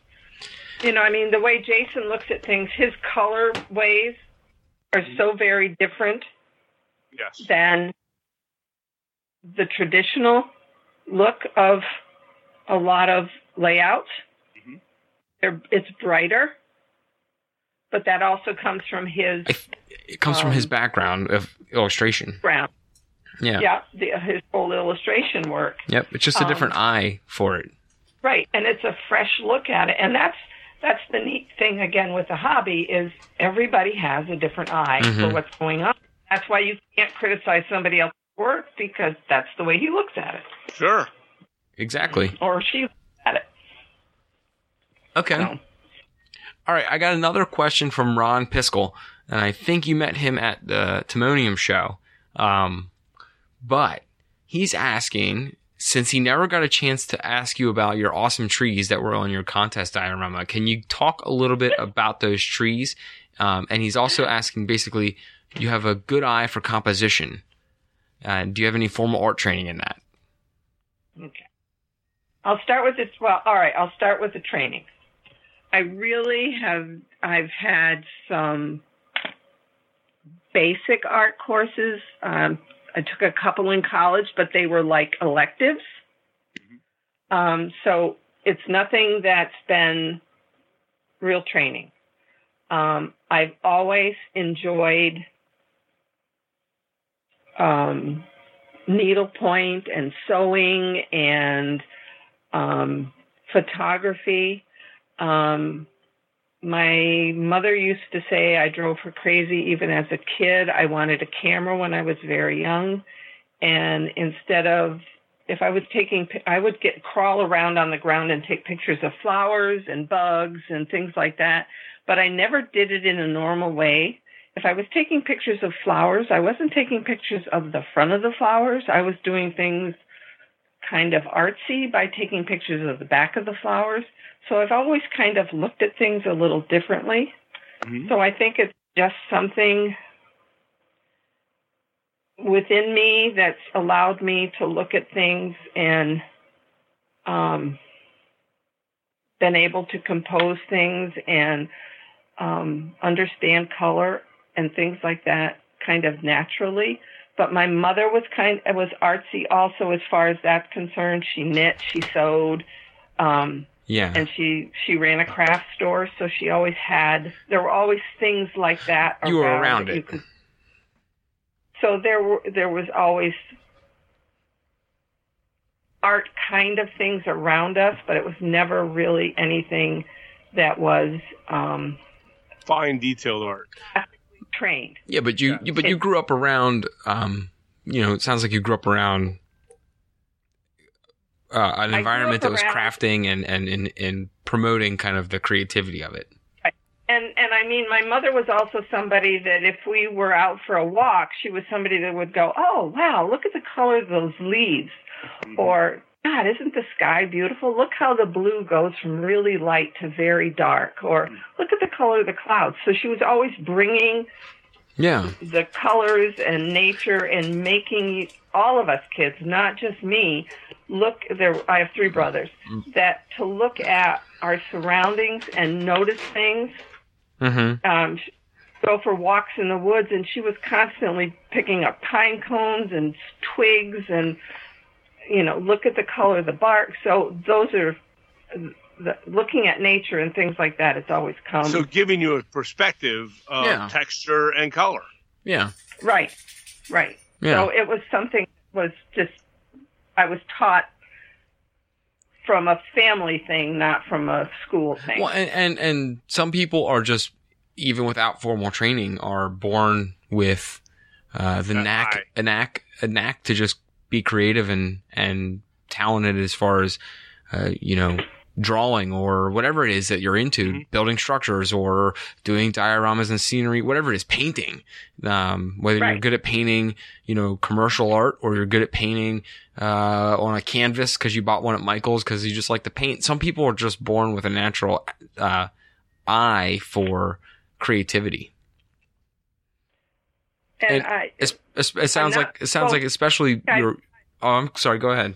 you know, I mean, the way Jason looks at things, his color ways are so very different yes. than the traditional look of a lot of layouts. Mm-hmm. it's brighter, but that also comes from his. It comes um, from his um, background of illustration. Background. Yeah. Yeah, the, his whole illustration work. Yep, it's just a different um, eye for it. Right, and it's a fresh look at it, and that's that's the neat thing again with the hobby is everybody has a different eye mm-hmm. for what's going on. That's why you can't criticize somebody else's work because that's the way he looks at it. Sure. Exactly. Or she looks at it. Okay. So. All right, I got another question from Ron Piskel, and I think you met him at the Timonium show. Um, but he's asking since he never got a chance to ask you about your awesome trees that were on your contest diorama, can you talk a little bit about those trees? Um, and he's also asking basically, you have a good eye for composition. Uh, do you have any formal art training in that? Okay. I'll start with this. Well, all right. I'll start with the training. I really have. I've had some basic art courses. Um, I took a couple in college, but they were like electives. Mm-hmm. Um, so it's nothing that's been real training. Um, I've always enjoyed um, needlepoint and sewing and um, photography. Um, my mother used to say I drove her crazy even as a kid. I wanted a camera when I was very young. And instead of, if I was taking, I would get crawl around on the ground and take pictures of flowers and bugs and things like that. But I never did it in a normal way. If I was taking pictures of flowers, I wasn't taking pictures of the front of the flowers. I was doing things kind of artsy by taking pictures of the back of the flowers. So I've always kind of looked at things a little differently. Mm-hmm. So I think it's just something within me that's allowed me to look at things and um, been able to compose things and um, understand color and things like that kind of naturally. But my mother was kind was artsy also as far as that's concerned. She knit, she sewed. Um, yeah. And she she ran a craft store, so she always had there were always things like that. Around. You were around it. Could, so there were there was always art kind of things around us, but it was never really anything that was um, fine detailed art. *laughs* trained. Yeah, but you, you but you grew up around um you know, it sounds like you grew up around uh, an environment up that was crafting and and and, and promoting kind of the creativity of it. And and I mean, my mother was also somebody that if we were out for a walk, she was somebody that would go, "Oh wow, look at the color of those leaves," or "God, isn't the sky beautiful? Look how the blue goes from really light to very dark," or "Look at the color of the clouds." So she was always bringing Yeah. the colors and nature and making all of us kids, not just me, look there I have three brothers, that to look at our surroundings and notice things. Mm-hmm. Um go for walks in the woods and she was constantly picking up pine cones and twigs and you know, look at the color of the bark. So those are the, looking at nature and things like that. It's always come So giving you a perspective of Yeah. texture and color. Yeah. Right, right. Yeah. So it was something was just I was taught from a family thing, not from a school thing. Well, and, and and some people are just even without formal training are born with uh, the That knack, eye. a knack, a knack to just be creative and and talented as far as uh, you know drawing or whatever it is that you're into, Mhm. building structures or doing dioramas and scenery, whatever it is, painting. Um, whether you're good at painting, you know, commercial art or you're good at painting uh, on a canvas because you bought one at Michael's because you just like to paint. Some people are just born with a natural uh, eye for creativity. And, and I It's, it's, it sounds not- like it sounds well, like especially I- your. Oh, I'm sorry. Go ahead.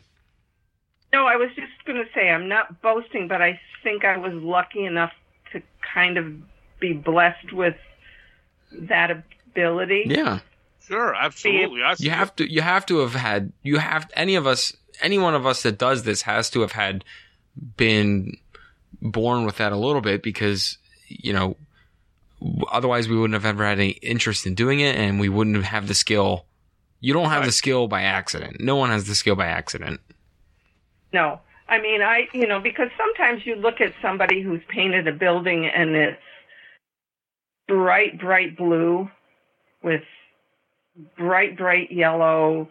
no, I was just going to say I'm not boasting, but I think I was lucky enough to kind of be blessed with that ability. Yeah, Sure, absolutely. I you have to. You have to have had. You have any of us. Any one of us that does this has to have had been born with that a little bit because you know otherwise we wouldn't have ever had any interest in doing it and we wouldn't have the skill you don't have the skill by accident no one has the skill by accident No. I mean, I, you know, because sometimes you look at somebody who's painted a building and it's bright, bright blue with bright, bright yellow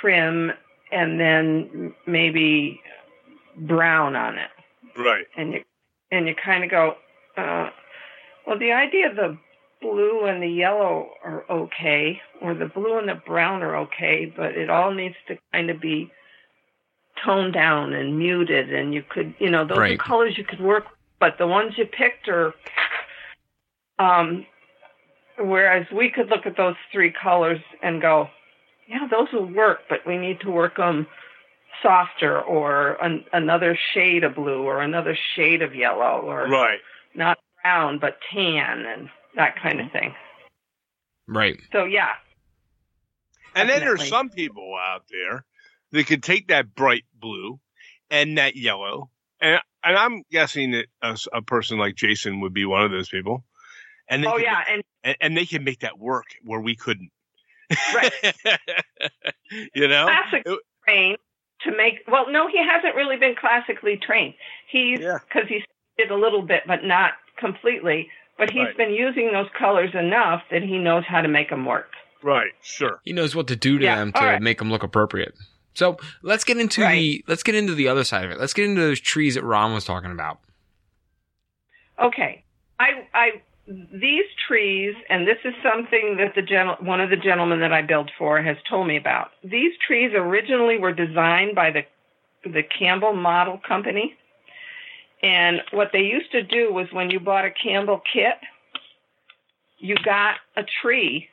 trim and then maybe brown on it. Right. And you, and you kind of go, uh, well, the idea of the blue and the yellow are okay, or the blue and the brown are okay, but it all needs to kind of be toned down and muted and you could you know those Right. are colors you could work with, but the ones you picked are um whereas we could look at those three colors and go yeah those will work but we need to work them softer or an, another shade of blue or another shade of yellow or Right. not brown but tan and that kind of thing right so yeah And then there's some people out there that could take that bright blue and that yellow, and and I'm guessing that a person like Jason would be one of those people. And they oh could- yeah and and, and they can make that work where we couldn't. Right. *laughs* you know. classic It- trained to make well no he hasn't really been classically trained he's Yeah. because he's did a little bit but not completely but he's Right. been using those colors enough that he knows how to make them work Right. Sure. he knows what to do to Yeah, them to all right. make them look appropriate so let's get into Right. the let's get into the other side of it let's get into those trees that ron was talking about okay i i these trees and this is something that the gen, one of the gentlemen that i built for has told me about these trees originally were designed by the the campbell model company and what they used to do was when you bought a campbell kit you got a tree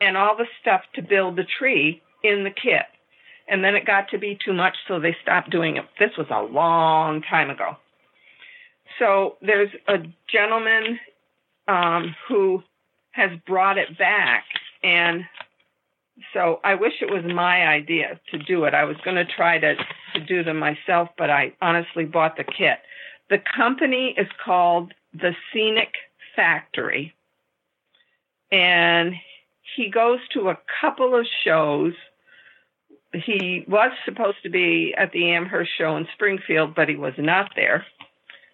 and all the stuff to build the tree in the kit. And then it got to be too much so they stopped doing it. This was a long time ago. So there's a gentleman um, who has brought it back, and so I wish it was my idea to do it. I was going to try to to do them myself, but I honestly bought the kit. The company is called the Scenic Factory, and he goes to a couple of shows. He was supposed to be at the Amherst show in Springfield, but he was not there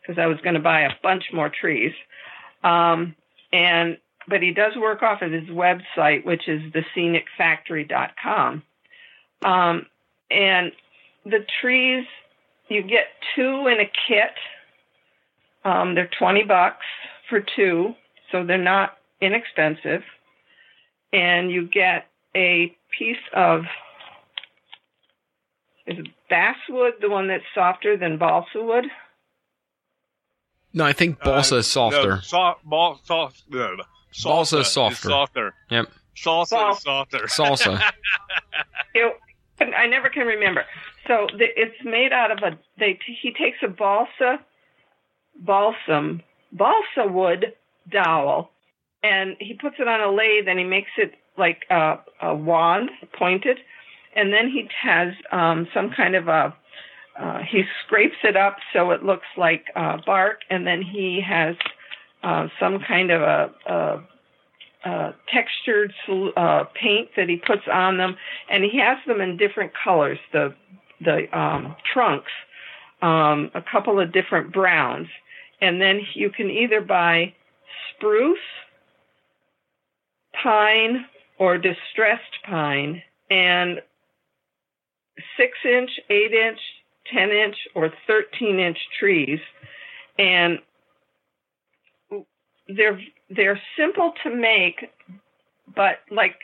because I was going to buy a bunch more trees. Um, and but he does work off of his website, which is thescenicfactory.com. Um, and the trees, you get two in a kit. Um, they're 20 bucks for two, so they're not inexpensive. And you get a piece of is basswood the one that's softer than balsa wood? No, I think balsa Uh, is softer. No, soft, ball, soft, no, no. Balsa is Salsa softer. softer. Yep. Salsa Sal- is softer. Salsa. *laughs* It, I never can remember. So the, it's made out of a. They he takes a balsa, balsam, balsa wood dowel, and he puts it on a lathe and he makes it like a, a wand, pointed, and then he has um, some kind of a. Uh, he scrapes it up so it looks like uh, bark, and then he has uh, some kind of a, a uh, textured uh, paint that he puts on them, and he has them in different colors. The the um, trunks, um, a couple of different browns, and then you can either buy spruce, pine, or distressed pine, and six inch, eight inch, ten inch, or thirteen inch trees, and they're they're simple to make, but like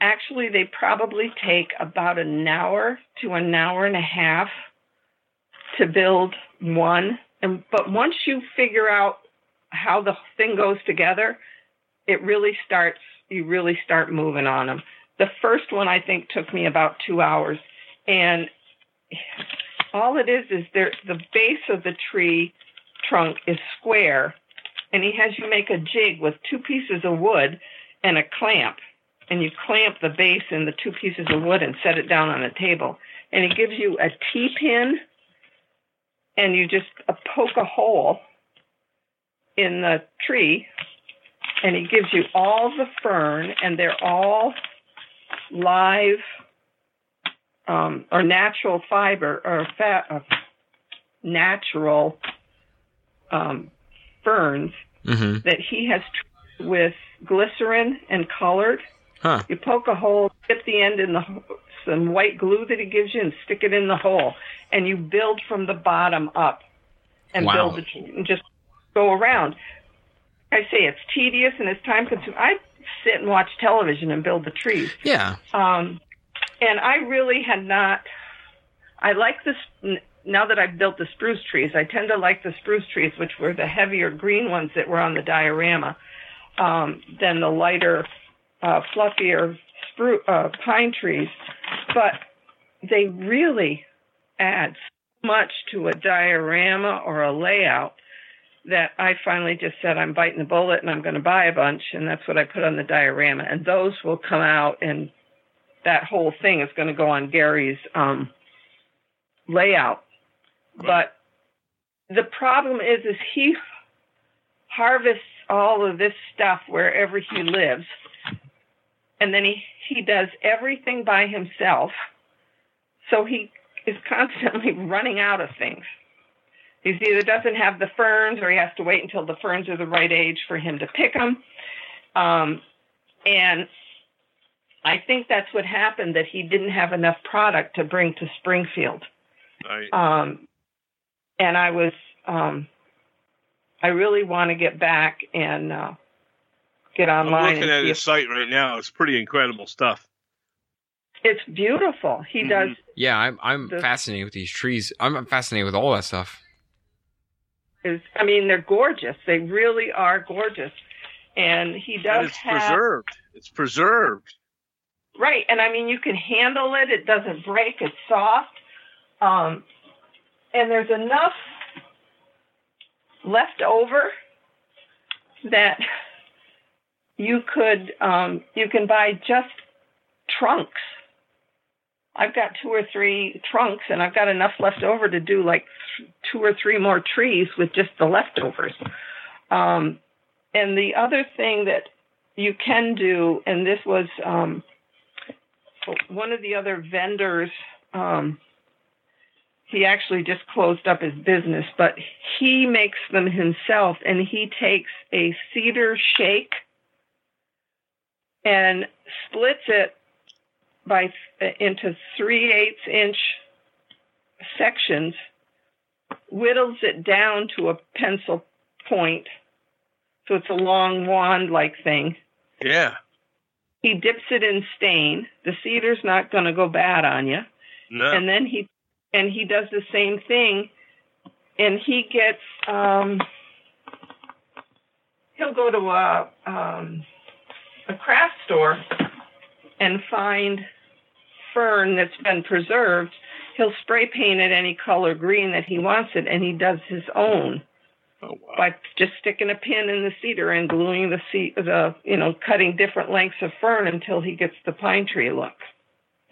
actually they probably take about an hour to an hour and a half to build one. And but once you figure out how the thing goes together, it really starts you really start moving on them. The first one I think took me about 2 hours and all it is is there the base of the tree trunk is square and he has you make a jig with two pieces of wood and a clamp. And you clamp the base in the two pieces of wood and set it down on a table. And he gives you a T-pin and you just uh, poke a hole in the tree and he gives you all the fern and they're all live um, or natural fiber or fat, uh, natural um, ferns hmm that he has treated with glycerin and colored. Huh. You poke a hole, dip the end in the some white glue that he gives you, and stick it in the hole, and you build from the bottom up, and Wow. build the tree. and just go around. I say it's tedious and it's time consuming. I sit and watch television and build the trees. Yeah. Um, and I really had not. I like this now that I've built the spruce trees. I tend to like the spruce trees, which were the heavier green ones that were on the diorama, um, than the lighter, uh, fluffier uh, pine trees. But they really add so much to a diorama or a layout that I finally just said I'm biting the bullet and I'm going to buy a bunch, and that's what I put on the diorama. And those will come out, and that whole thing is going to go on Gary's um, layout. But the problem is, is he harvests all of this stuff wherever he lives, and then he he does everything by himself. So he is constantly *laughs* running out of things. He either doesn't have the ferns, or he has to wait until the ferns are the right age for him to pick them. Um, and I think that's what happened that he didn't have enough product to bring to Springfield. Right. Um, and I was, um, I really want to get back and uh, get online. I'm looking at see his if site right now. It's pretty incredible stuff. it's beautiful. He Mhm. does. Yeah, I'm I'm The- fascinated with these trees. I'm fascinated with all that stuff. Is I mean, they're gorgeous. They really are gorgeous. And he And does it's have preserved. It's preserved. right. And I mean, you can handle it. It doesn't break. It's soft. Um, and there's enough left over that you could um, you can buy just trunks. I've got two or three trunks, and I've got enough left over to do like th- two or three more trees with just the leftovers. Um, and the other thing that you can do, and this was um, one of the other vendors. Um, he actually just closed up his business, but he makes them himself, and he takes a cedar shake and splits it by into three eighths inch sections, whittles it down to a pencil point, so it's a long wand like thing. Yeah. He dips it in stain. The cedar's not going to go bad on you. No. And then he and he does the same thing, and he gets um, he'll go to a um, a craft store and find fern that's been preserved. He'll spray paint it any color green that he wants it, and he does his own oh, wow. by just sticking a pin in the cedar and gluing the ce- the you know cutting different lengths of fern until he gets the pine tree look.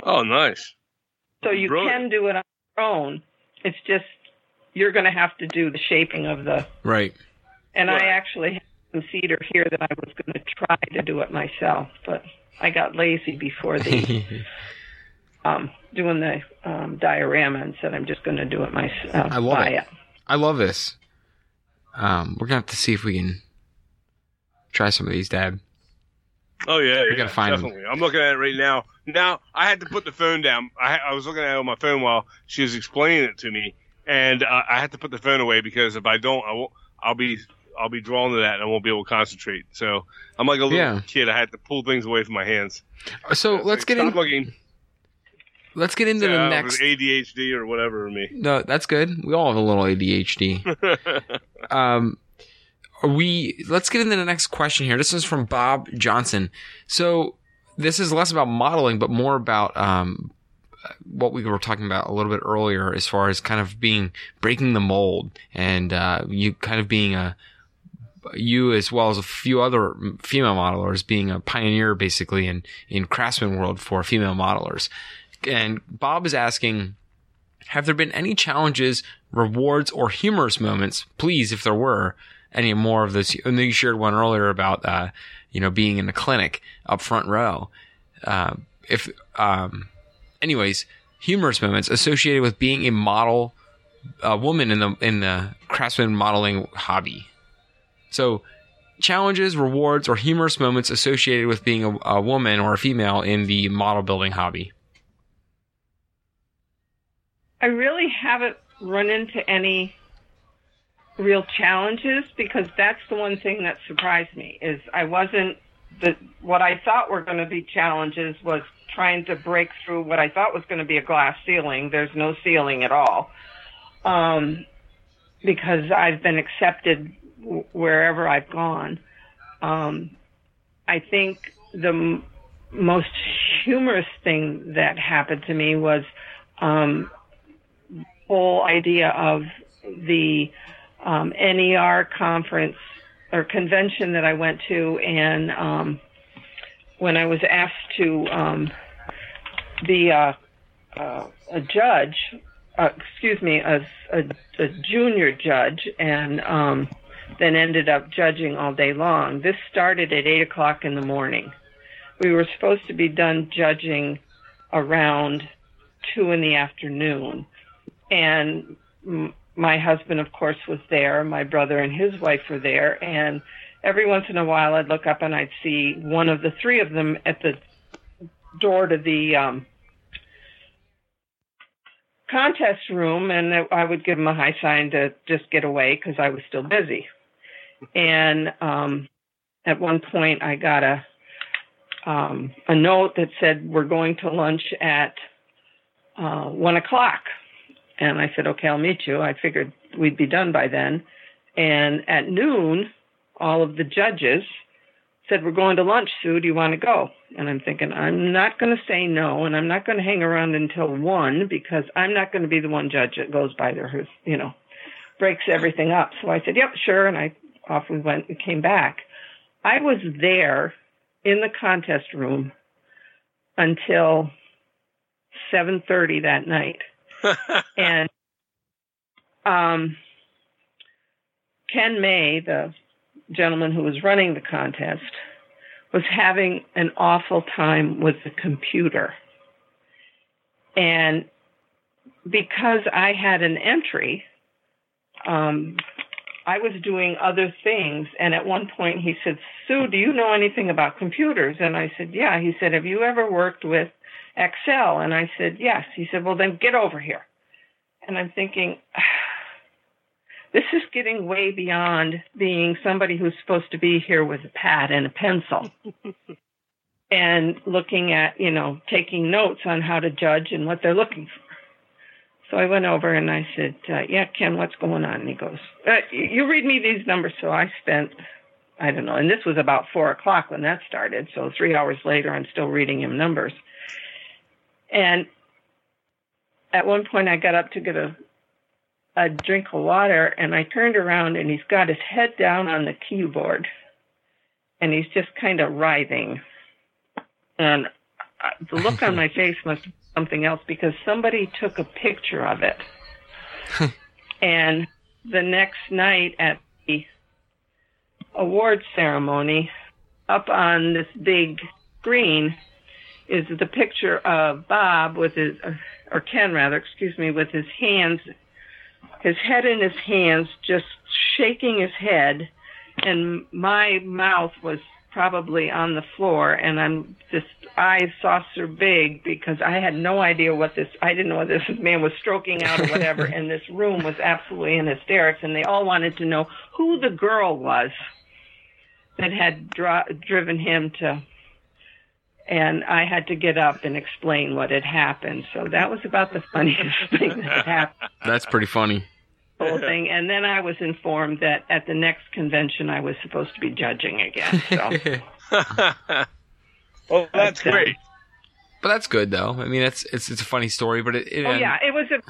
Oh, nice. So you Brilliant. can do it on own. It's just you're going to have to do the shaping of the. Right. And Right. I actually have some cedar here that I was going to try to do it myself, but I got lazy before the *laughs* um, doing the um, diorama and said I'm just going to do it myself. I love buy it. I love this. Um, we're gonna have to see if we can try some of these, Dad. Oh yeah, We yeah, gotta find definitely. I'm looking at it right now. Now I had to put the phone down. I, I was looking at it on my phone while she was explaining it to me, and uh, I had to put the phone away because if I don't, I won't, I'll be I'll be drawn to that and I won't be able to concentrate. So I'm like a little Yeah. kid. I had to pull things away from my hands. So let's like, get in. looking. Let's get into Yeah, the next. ADHD or whatever me. No, that's good. We all have a little ADHD. *laughs* um, we let's get into the next question here. This is from Bob Johnson. So this is less about modeling, but more about um, what we were talking about a little bit earlier, as far as kind of being breaking the mold and uh, you kind of being a you as well as a few other female modelers being a pioneer basically in in craftsman world for female modelers. And Bob is asking, have there been any challenges, rewards, or humorous moments? Please, if there were any more of this, and you shared one earlier about, uh, you know, being in the clinic up front row. Uh, if, um, anyways, humorous moments associated with being a model, a woman in the in the craftsman modeling hobby. So, challenges, rewards, or humorous moments associated with being a, a woman or a female in the model building hobby. I really haven't run into any real challenges because that's the one thing that surprised me is I wasn't the what I thought were going to be challenges was trying to break through what I thought was going to be a glass ceiling. There's no ceiling at all. Um, because I've been accepted wherever I've gone. Um, I think the m- most humorous thing that happened to me was um, whole idea of the um, NER conference or convention that I went to, and um, when I was asked to um, be a, a, a judge, uh, excuse me, a, a, a junior judge, and um, then ended up judging all day long. This started at eight o'clock in the morning. We were supposed to be done judging around two in the afternoon and my husband of course was there. My brother and his wife were there. And every once in a while i'd look up and i'd see one of the three of them at the door to the um contest room. And i would give them a high sign to just get away because i was still busy. And um at one point i got a um a note that said we're going to lunch at uh one o'clock and I said, okay, I'll meet you. I figured we'd be done by then. And at noon, all of the judges said, we're going to lunch, Sue. Do you want to go? And I'm thinking, I'm not going to say no, and I'm not going to hang around until one because I'm not going to be the one judge that goes by there who, you know, breaks everything up. So I said, yep, sure. And I off we went and came back. I was there in the contest room until 7:30 that night *laughs* and um, Ken May, the gentleman who was running the contest, was having an awful time with the computer. And because I had an entry, um, I was doing other things. And at one point he said, Sue, do you know anything about computers? And I said, yeah. He said, have you ever worked with Excel? And I said, yes. He said, well, then get over here. And I'm thinking, *sighs* this is getting way beyond being somebody who's supposed to be here with a pad and a pencil *laughs* and looking at, you know, taking notes on how to judge and what they're looking for. So I went over and I said, uh, "Yeah, Ken, what's going on?" And he goes, uh, "You read me these numbers." So I spent, I don't know, and this was about four o'clock when that started. So three hours later, I'm still reading him numbers. And at one point, I got up to get a a drink of water, and I turned around, and he's got his head down on the keyboard, and he's just kind of writhing. And the look on *laughs* my face must be something else because somebody took a picture of it. *laughs* and the next night at the award ceremony, up on this big screen is the picture of Bob with his, or Ken rather, excuse me, with his hands, his head in his hands, just shaking his head, and my mouth was probably on the floor and I'm just eyes saucer big because I had no idea what this I didn't know what this man was stroking out or whatever *laughs* and this room was absolutely in hysterics and they all wanted to know who the girl was that had dri- driven him to and I had to get up and explain what had happened. So that was about the funniest *laughs* thing that happened. That's pretty funny whole thing. And then I was informed that at the next convention I was supposed to be judging again. So. well, *laughs* that's uh, great. But that's good though. I mean, it's it's it's a funny story, but it, it oh yeah, it was a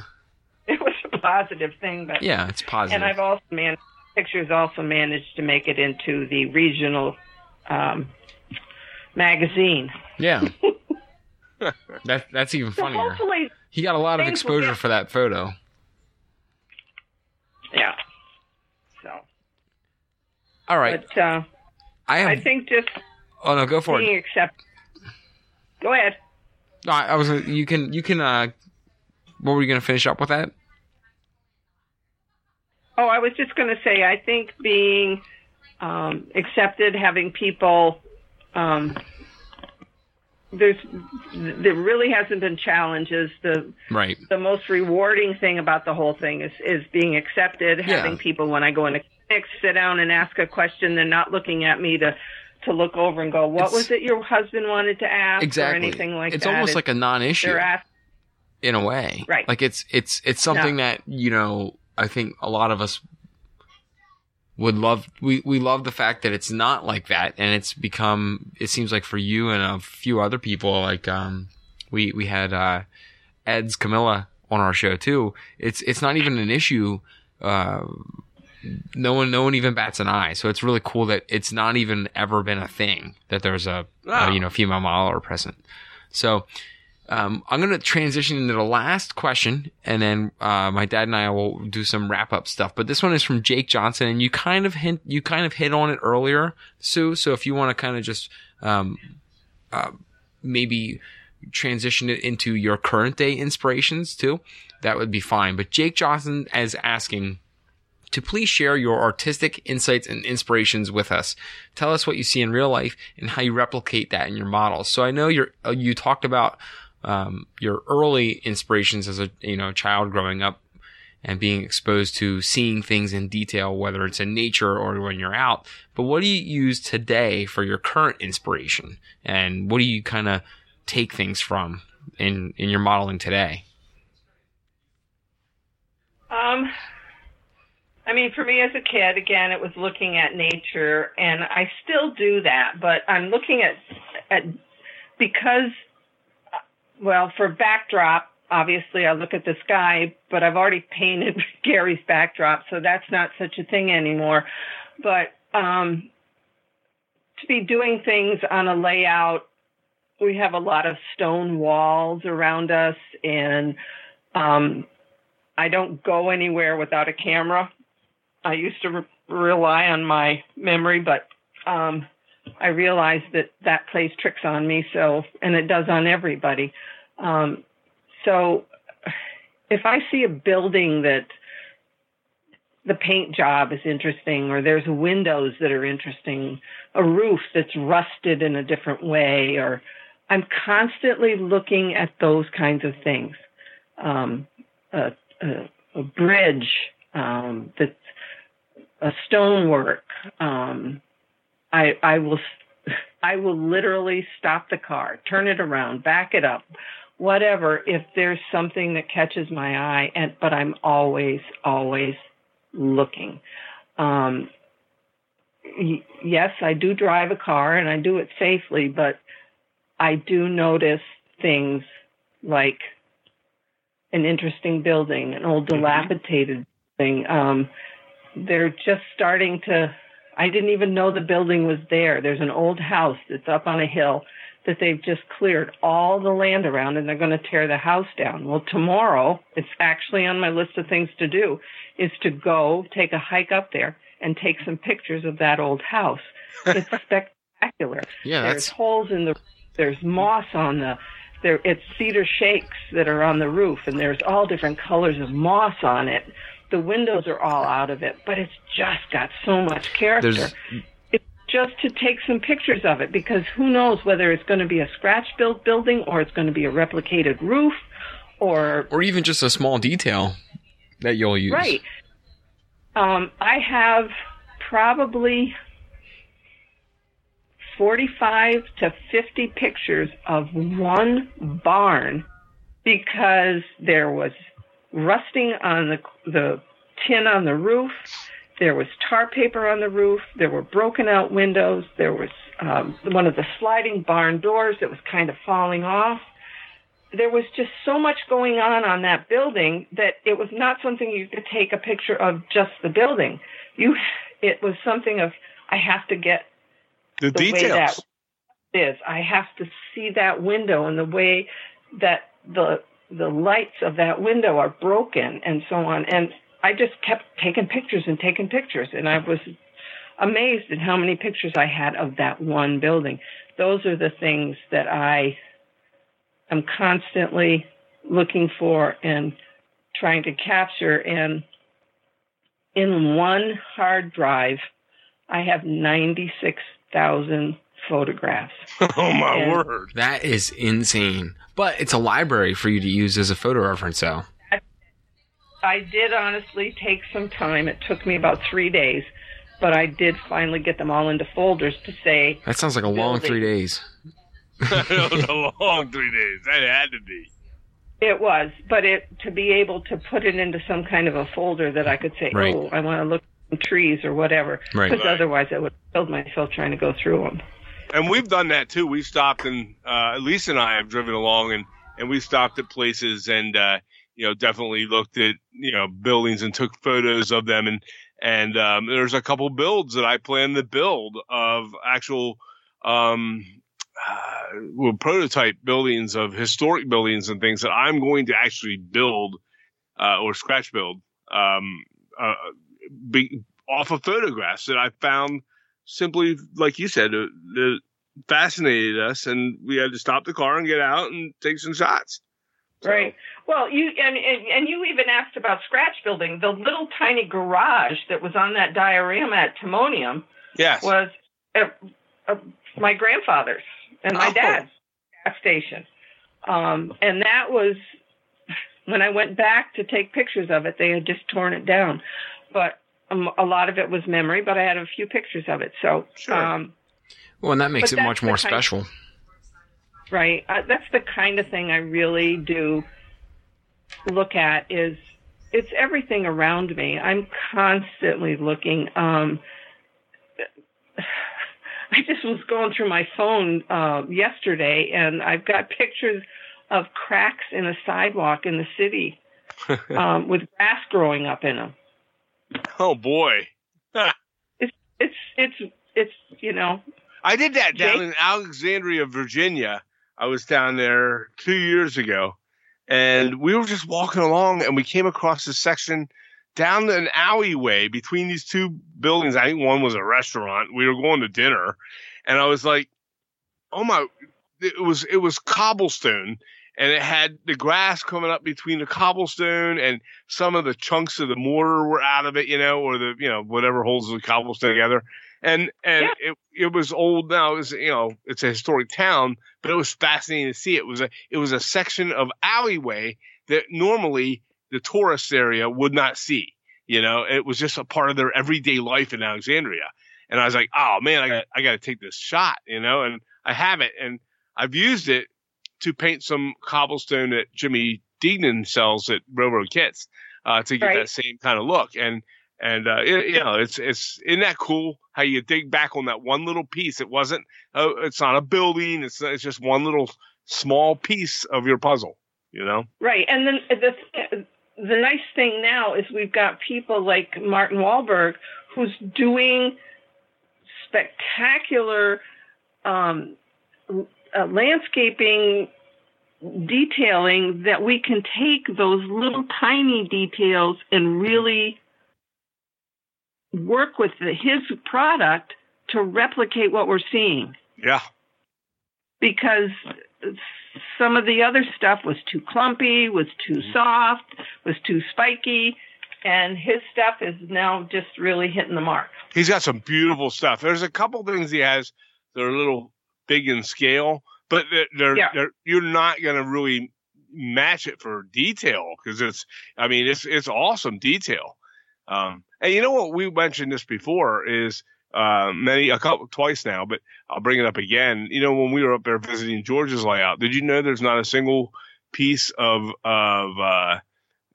*laughs* it was a positive thing. But yeah, it's positive. And I've also managed pictures also managed to make it into the regional um, magazine. Yeah. *laughs* that that's even So funnier. hopefully, He got a lot of exposure for that photo. yeah. So, All right, but uh, I have. I think just oh no, go for it. being accepted. Go ahead. No, I I was. You can. You can. Uh, what were you going to finish up with that? Oh, I was just going to say, I think being um, accepted, having people, um, there's there really hasn't been challenges. The Right. the most rewarding thing about the whole thing is is being accepted. Having people when I go into clinics sit down and ask a question, they're not looking at me to to look over and go, "What It's- was it your husband wanted to ask?" Exactly. or anything like it's that. It's almost like a non-issue asking. in a way. Right. Like it's it's it's something that you know. I think a lot of us would love. We we love the fact that it's not like that, and it's become. It seems like for you and a few other people, like um, we we had uh, Ed's Camilla on our show too. It's it's not even an issue. Uh, no one, no one even bats an eye. So it's really cool that it's not even ever been a thing that there's a, Wow. a you know female modeler present. So um, I'm going to transition into the last question, and then uh, my dad and I will do some wrap up stuff. But this one is from Jake Johnson, and you kind of hint, you kind of hit on it earlier, Sue. So if you want to kind of just um, uh, maybe transition it into your current day inspirations too, that would be fine. But Jake Johnson is asking to please share your artistic insights and inspirations with us. Tell us what you see in real life and how you replicate that in your models. So I know you're, uh, you talked about, um, your early inspirations as a, you know, child growing up and being exposed to seeing things in detail, whether it's in nature or when you're out. But what do you use today for your current inspiration? And what do you kind of take things from in, in your modeling today? Um, I mean, for me as a kid, again, it was looking at nature, and I still do that. But I'm looking at at because, well, for backdrop, obviously I look at the sky, but I've already painted *laughs* Gary's backdrop, so that's not such a thing anymore. But um, to be doing things on a layout, we have a lot of stone walls around us, and um, I don't go anywhere without a camera. I used to re- rely on my memory, but um, I realized that that plays tricks on me. So, and it does on everybody. Um, so, if I see a building that the paint job is interesting, or there's windows that are interesting, a roof that's rusted in a different way, or I'm constantly looking at those kinds of things. Um, a, a, a, bridge um, that's a stonework. Um, I I will I will literally stop the car, turn it around, back it up, whatever. If there's something that catches my eye, and but I'm always always looking. Um, yes, I do drive a car and I do it safely, but I do notice things like an interesting building, an old mm-hmm. dilapidated thing. Um, they're just starting to. I didn't even know the building was there. There's an old house that's up on a hill that they've just cleared all the land around and they're going to tear the house down. Well, tomorrow, it's actually on my list of things to do, is to go take a hike up there and take some pictures of that old house. *laughs* It's spectacular. Yeah, there's that's... holes in the there's moss on the there it's cedar shakes that are on the roof and there's all different colors of moss on it the windows are all out of it but it's just got so much character. There's... it's just to take some pictures of it because who knows whether it's going to be a scratch built building or it's going to be a replicated roof or or even just a small detail that you'll use. Right. Um, i have probably 45 to 50 pictures of one barn because there was rusting on the, the tin on the roof. There was tar paper on the roof. There were broken out windows. There was um, one of the sliding barn doors that was kind of falling off. There was just so much going on on that building that it was not something you could take a picture of just the building. You, it was something of I have to get the, the details. way that is. I have to see that window and the way that the the lights of that window are broken and so on. And I just kept taking pictures and taking pictures, and I was amazed at how many pictures I had of that one building. Those are the things that I am constantly looking for and trying to capture. And in one hard drive, I have 96 thousand photographs. *laughs* Oh my and word! That is insane. But it's a library for you to use as a photo reference, though. I, I did honestly take some time. It took me about three days, but I did finally get them all into folders to say. That sounds like a long three days. *laughs* it was a *laughs* long three days. That had to be. It was, but it to be able to put it into some kind of a folder that I could say, right. "Oh, I want to look at some trees or whatever. Right. Because right. otherwise, I would have killed myself trying to go through them. And we've done that too. We've stopped and uh, Lisa and I have driven along and and we stopped at places and uh, you know definitely looked at you know buildings and took photos of them and and um, there's a couple builds that I plan to build of actual um, uh, well, prototype buildings of historic buildings and things that I'm going to actually build uh, or scratch build um, uh, be, off of photographs that I found simply, like you said, uh, that fascinated us, and we had to stop the car and get out and take some shots. So. Right. Well, you and, and and you even asked about scratch building. The little tiny garage that was on that diorama at Timonium yes. was a, a, my grandfather's and my oh. dad's gas station. Um, and that was when I went back to take pictures of it, they had just torn it down but um, a lot of it was memory, but I had a few pictures of it. So, sure. um, well, and that makes it much more special. Of, right. Uh, that's the kind of thing I really do look at is it's everything around me. I'm constantly looking. Um, *sighs* I just was going through my phone uh, yesterday, and I've got *laughs* pictures of cracks in a sidewalk in the city *laughs* um, with grass growing up in them. *laughs* Oh boy. it's it's it's it's you know. I did that down in Alexandria, Virginia. I was down there two years ago, and we were just walking along, and we came across this section down an alleyway between these two buildings. I think one was a restaurant. We were going to dinner, and I was like, "Oh my!" It was it was cobblestone, and it had the grass coming up between the cobblestone and some of the chunks of the mortar were out of it, you know, or the you know whatever holds the cobblestone together. And and Yeah. it it was old now. It was you know it's a historic town, but it was fascinating to see. It was a it was a section of alleyway that normally the tourist area would not see. You know, it was just a part of their everyday life in Alexandria. And I was like, oh man, I got I got to take this shot, you know, and I have it, and I've used it to paint some cobblestone that Jimmy Deignan sells at Railroad Kits uh, to get Right. that same kind of look. And and uh, it, you know, it's it's isn't that cool how you dig back on that one little piece? It wasn't, oh, it's not a building. It's it's just one little small piece of your puzzle. You know, Right, and then the the nice thing now is we've got people like Martin Welberg who's doing spectacular um, uh, landscaping detailing that we can take those little tiny details and really work with the, his product to replicate what we're seeing yeah, because some of the other stuff was too clumpy, was too soft, was too spiky, and his stuff is now just really hitting the mark. he's got some beautiful stuff. There's a couple things he has that are a little big in scale, but they're, they're, Yeah. they're you're not going to really match it for detail because it's, I mean, it's it's awesome detail. Um, and you know what we mentioned this before is uh, many a couple twice now, but I'll bring it up again. You know, when we were up there visiting George's layout, did you know there's not a single piece of of uh,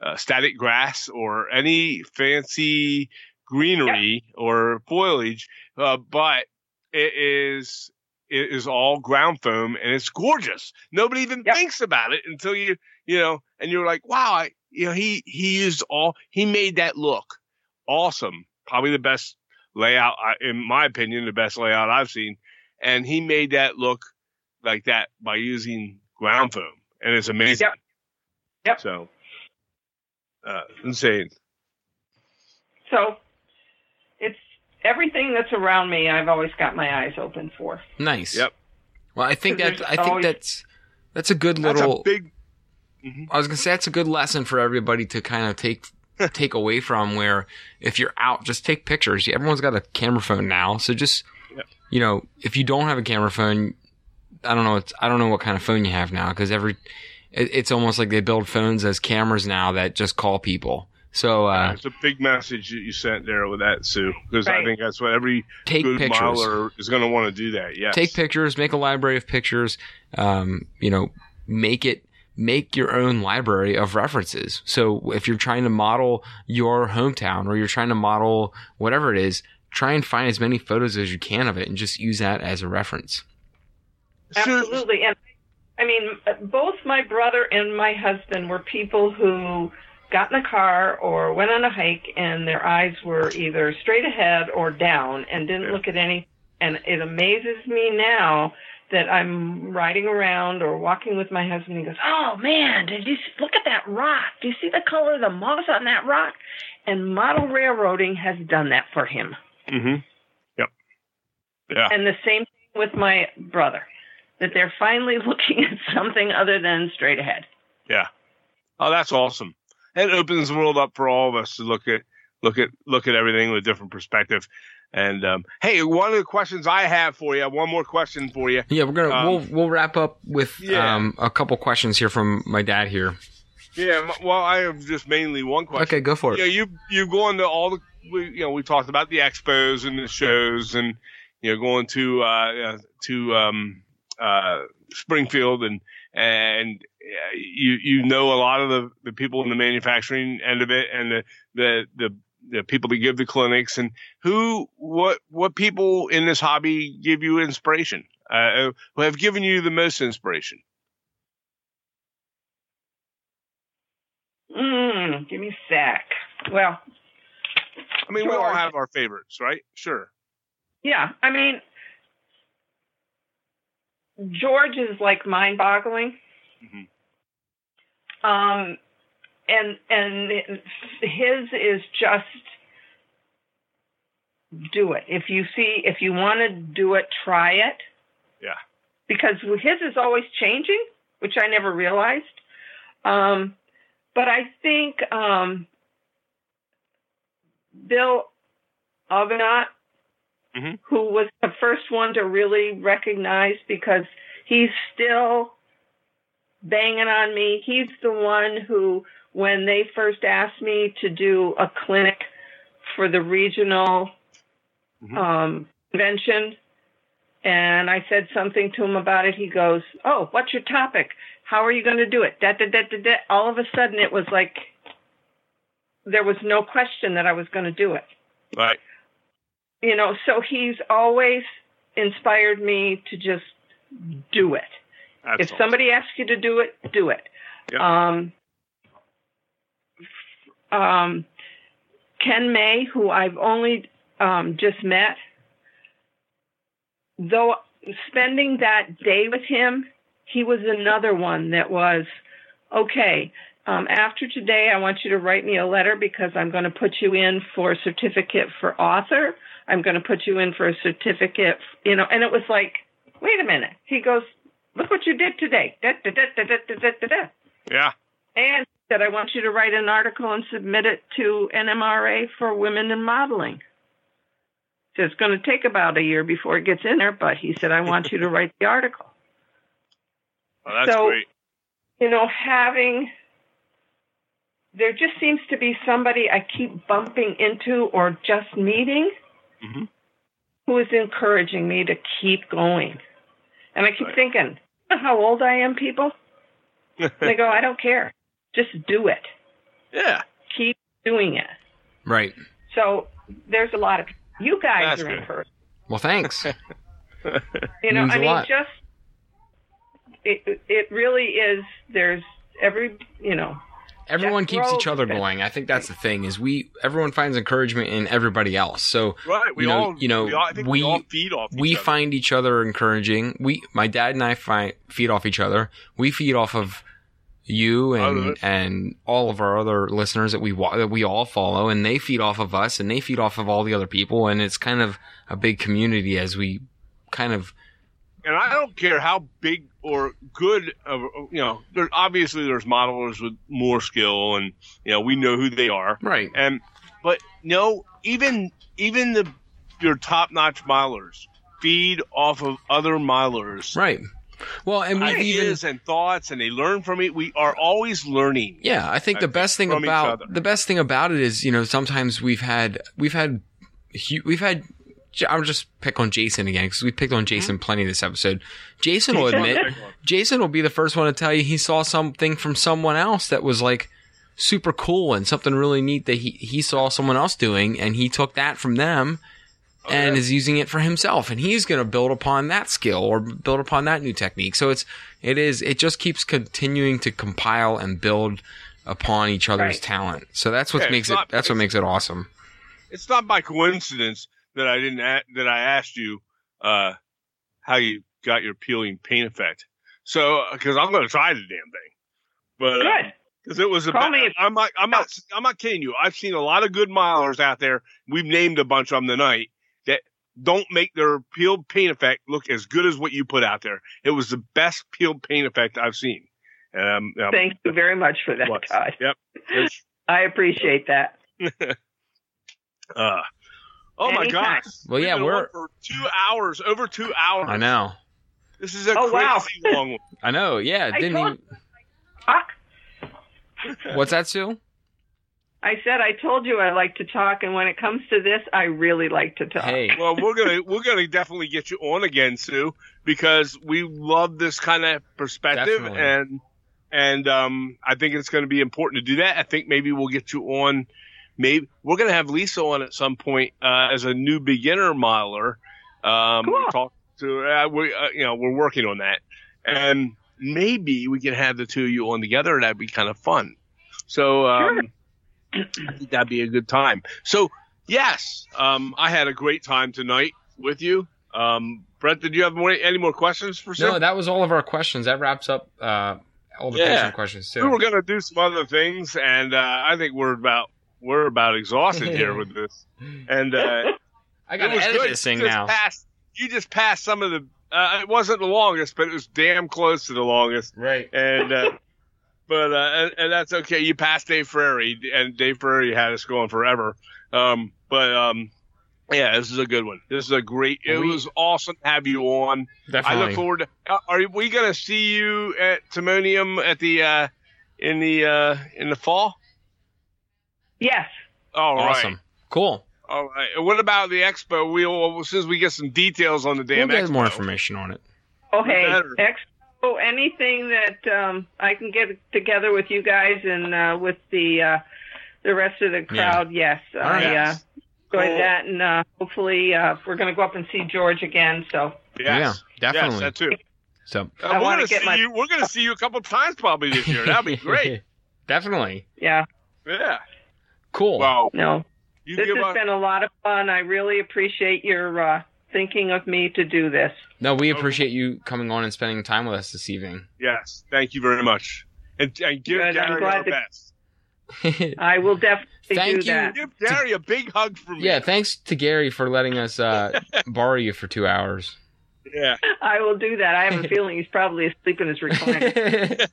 uh, static grass or any fancy greenery or foliage, uh, but it is is all ground foam and it's gorgeous. Nobody even Yep. thinks about it until you you know, and you're like, wow, I, you know, he he used all he made that look awesome. Probably the best layout, in my opinion, the best layout I've seen, and he made that look like that by using ground foam, and it's amazing. Yep. Yep. So, uh, insane. So everything that's around me. I've always got my eyes open for. Nice. Yep. Well, I think that I think always- that's that's a good That's little. a big. I mm-hmm. was gonna say that's a good lesson for everybody to kind of take *laughs* take away from. Where if you're out, just take pictures. Everyone's got a camera phone now, so just Yep. you know, if you don't have a camera phone, I don't know. It's, I don't know what kind of phone you have now because every it, it's almost like they build phones as cameras now that just call people. So uh, It's a big message that you sent there with that, Sue, because I think that's what every take good pictures. miler is going to want to do that. Yes. take pictures, make a library of pictures. Um, you know, make it make your own library of references. So if you're trying to model your hometown or you're trying to model whatever it is, try and find as many photos as you can of it and just use that as a reference. Absolutely. And I mean, both my brother and my husband were people who got in a car or went on a hike and their eyes were either straight ahead or down and didn't look at any. And it amazes me now that I'm riding around or walking with my husband. He goes, "Oh man, did you look at that rock? Do you see the color of the moss on that rock?" And model railroading has done that for him. Mhm. Yep. Yeah. And the same thing with my brother, that they're finally *laughs* looking at something other than straight ahead. Yeah. Oh, that's awesome. It opens the world up for all of us to look at look at look at everything with a different perspective. And um, hey, one of the questions I have for you, one more question for you. Yeah, we're gonna Um, we'll we'll wrap up with yeah. um, a couple questions here from my dad here. Yeah. Well, I have just mainly one question. Okay, go for it. Yeah, you you going to all the we, you know we talked about the expos and the shows and you know going to uh, uh to um uh Springfield and and you you know a lot of the, the people in the manufacturing end of it and the the the the people that give the clinics and who what what people in this hobby give you inspiration uh, who have given you the most inspiration Mm, give me a sec. Well, I mean we all have our favorites right sure yeah, I mean, George is like mind-boggling. Mhm. Um, and and his is just do it. If you see, if you want to do it, try it. Yeah. Because his is always changing, which I never realized. Um, but I think um, Bill Avenant, Mhm. who was the first one to really recognize because he's still banging on me. He's the one who, when they first asked me to do a clinic for the regional Mhm. um, convention, and I said something to him about it, he goes, "Oh, what's your topic? How are you going to do it?" Da, da, da, da, da. All of a sudden, it was like there was no question that I was going to do it Right. you know so he's always inspired me to just do it That's if awesome. somebody asks you to do it do it Yep. um um ken may who i've only um just met though spending that day with him he was another one that was okay um, after today, I want you to write me a letter because I'm going to put you in for a certificate for author. I'm going to put you in for a certificate, you know, and it was like, wait a minute. He goes, look what you did today. Da, da, da. Yeah. And he said, I want you to write an article and submit it to NMRA for women in modeling. So it's going to take about a year before it gets in there, but he said, I want you to write the article. Well, that's So- great. you know, having there just seems to be somebody I keep bumping into or just meeting Mhm. who is encouraging me to keep going. And I keep Right. thinking, "You know *laughs* how old I am, people? *laughs* they go, I don't care. Just do it. yeah. Keep doing it. Right. So there's a lot of you guys That's are good. encouraged. Well, thanks. *laughs* You know, Means I a mean, lot. just it it really is. There's every you know Everyone Jack keeps each other going. I think that's the thing is we everyone finds encouragement in everybody else. So right. We you know- all, you know, we, all, I think we, we- all feed off. we each other. find each other encouraging. We, my dad and I, find, feed off each other. We feed off of you and and all of our other listeners that we that we all follow, and they feed off of us, and they feed off of all the other people, and it's kind of a big community as we kind of and I don't care how big or good of you know. There obviously there's modelers with more skill, and you know we know who they are. right. And but no, even even the your top notch milers feed off of other milers. Right. Well, and even Ideas and thoughts, and they learn from it. We are always learning. Yeah, I think the best thing about the best thing about it is you know sometimes we've had we've had we've had I'll just pick on Jason again because we picked on Jason mm-hmm. plenty this episode. Jason will admit *laughs* Jason will be the first one to tell you he saw something from someone else that was like super cool and something really neat that he he saw someone else doing and he took that from them oh, and yeah. is using it for himself and he's going to build upon that skill or build upon that new technique so it's it is it just keeps continuing to compile and build upon each other's Right. talent so that's what Yeah, makes it that's what makes it awesome It's not by coincidence that I didn't a- that I asked you uh, how you got your peeling paint effect. So because I'm going to try the damn thing, but uh, good. because it was a Call me if- I'm not I'm not I'm not kidding you. I've seen a lot of good milers out there. We've named a bunch of them tonight that don't make their peeled paint effect look as good as what you put out there. It was the best peeled paint effect I've seen. Um, um, Thank you very much for that, was. Todd. Yep. *laughs* I appreciate that. *laughs* uh, oh my Anytime. gosh. Well, yeah, we're- for two hours, over two hours. i know This is a Oh, wow. crazy long one. *laughs* i know yeah I didn't told- even, Talk. what's that sue I said I told you I like to talk, and when it comes to this, I really like to talk. hey Well, we're gonna we're gonna definitely get you on again, Sue, because we love this kind of perspective, Definitely. and and um, I think it's going to be important to do that. I think maybe we'll get you on. Maybe we're going to have Lisa on at some point uh, as a new beginner miler. Um, Cool. Talk to uh, we uh, you know we're working on that, and maybe we can have the two of you on together. That'd be kind of fun. So um, I think that'd be a good time. So yes, um, I had a great time tonight with you. Um, Brett, did you have more, any more questions for Sue? no that was all of our questions that wraps up uh all the Yeah. questions too we were going to do some other things, and uh, I think we're about we're about exhausted here with *laughs* this. And uh, *laughs* i gotta was edit good. this thing you just now Passed, you just passed some of the Uh, it wasn't the longest, but it was damn close to the longest. Right. And uh, *laughs* but uh, and, and that's okay. You passed Dave Ferrari, and Dave Ferrari had us going forever. Um, but um, yeah, this is a good one. This is a great. It We- was awesome to have you on. Definitely. I look forward to. uh, Are we going to see you at Timonium at the uh, in the uh, in the fall? Yes. All right. awesome. Cool. All right. What about the expo? We'll as soon as we get some details on the damn We'll damn get expo. more information on it. Okay. Expo, anything that um, I can get together with you guys and uh, with the uh, the rest of the crowd, yes. I uh, Yes. enjoyed Cool. that, and uh, hopefully uh, we're going to go up and see George again. So Yes. Yeah, definitely. Yes, that too. So Uh, I we're wanna gonna see my- you. We're gonna see you a couple times probably this year. That'd be *laughs* great. definitely. yeah, Yeah. Cool. Wow. no, You this has us. been a lot of fun. I really appreciate your uh, thinking of me to do this. No, we appreciate you coming on and spending time with us this evening. Yes. Thank you very much. And, and give Good, Gary glad our to- best. *laughs* I will definitely Thank do you. that. Give Gary a big hug from me. yeah, thanks to Gary for letting us uh, *laughs* borrow you for two hours. Yeah. I will do that. I have a *laughs* feeling he's probably asleep in his recliner.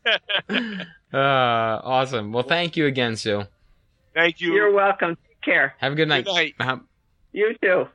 uh, awesome. Well, thank you again, Sue. Thank you. You're welcome. Take care. Have a good night. Good night. Uh, You too.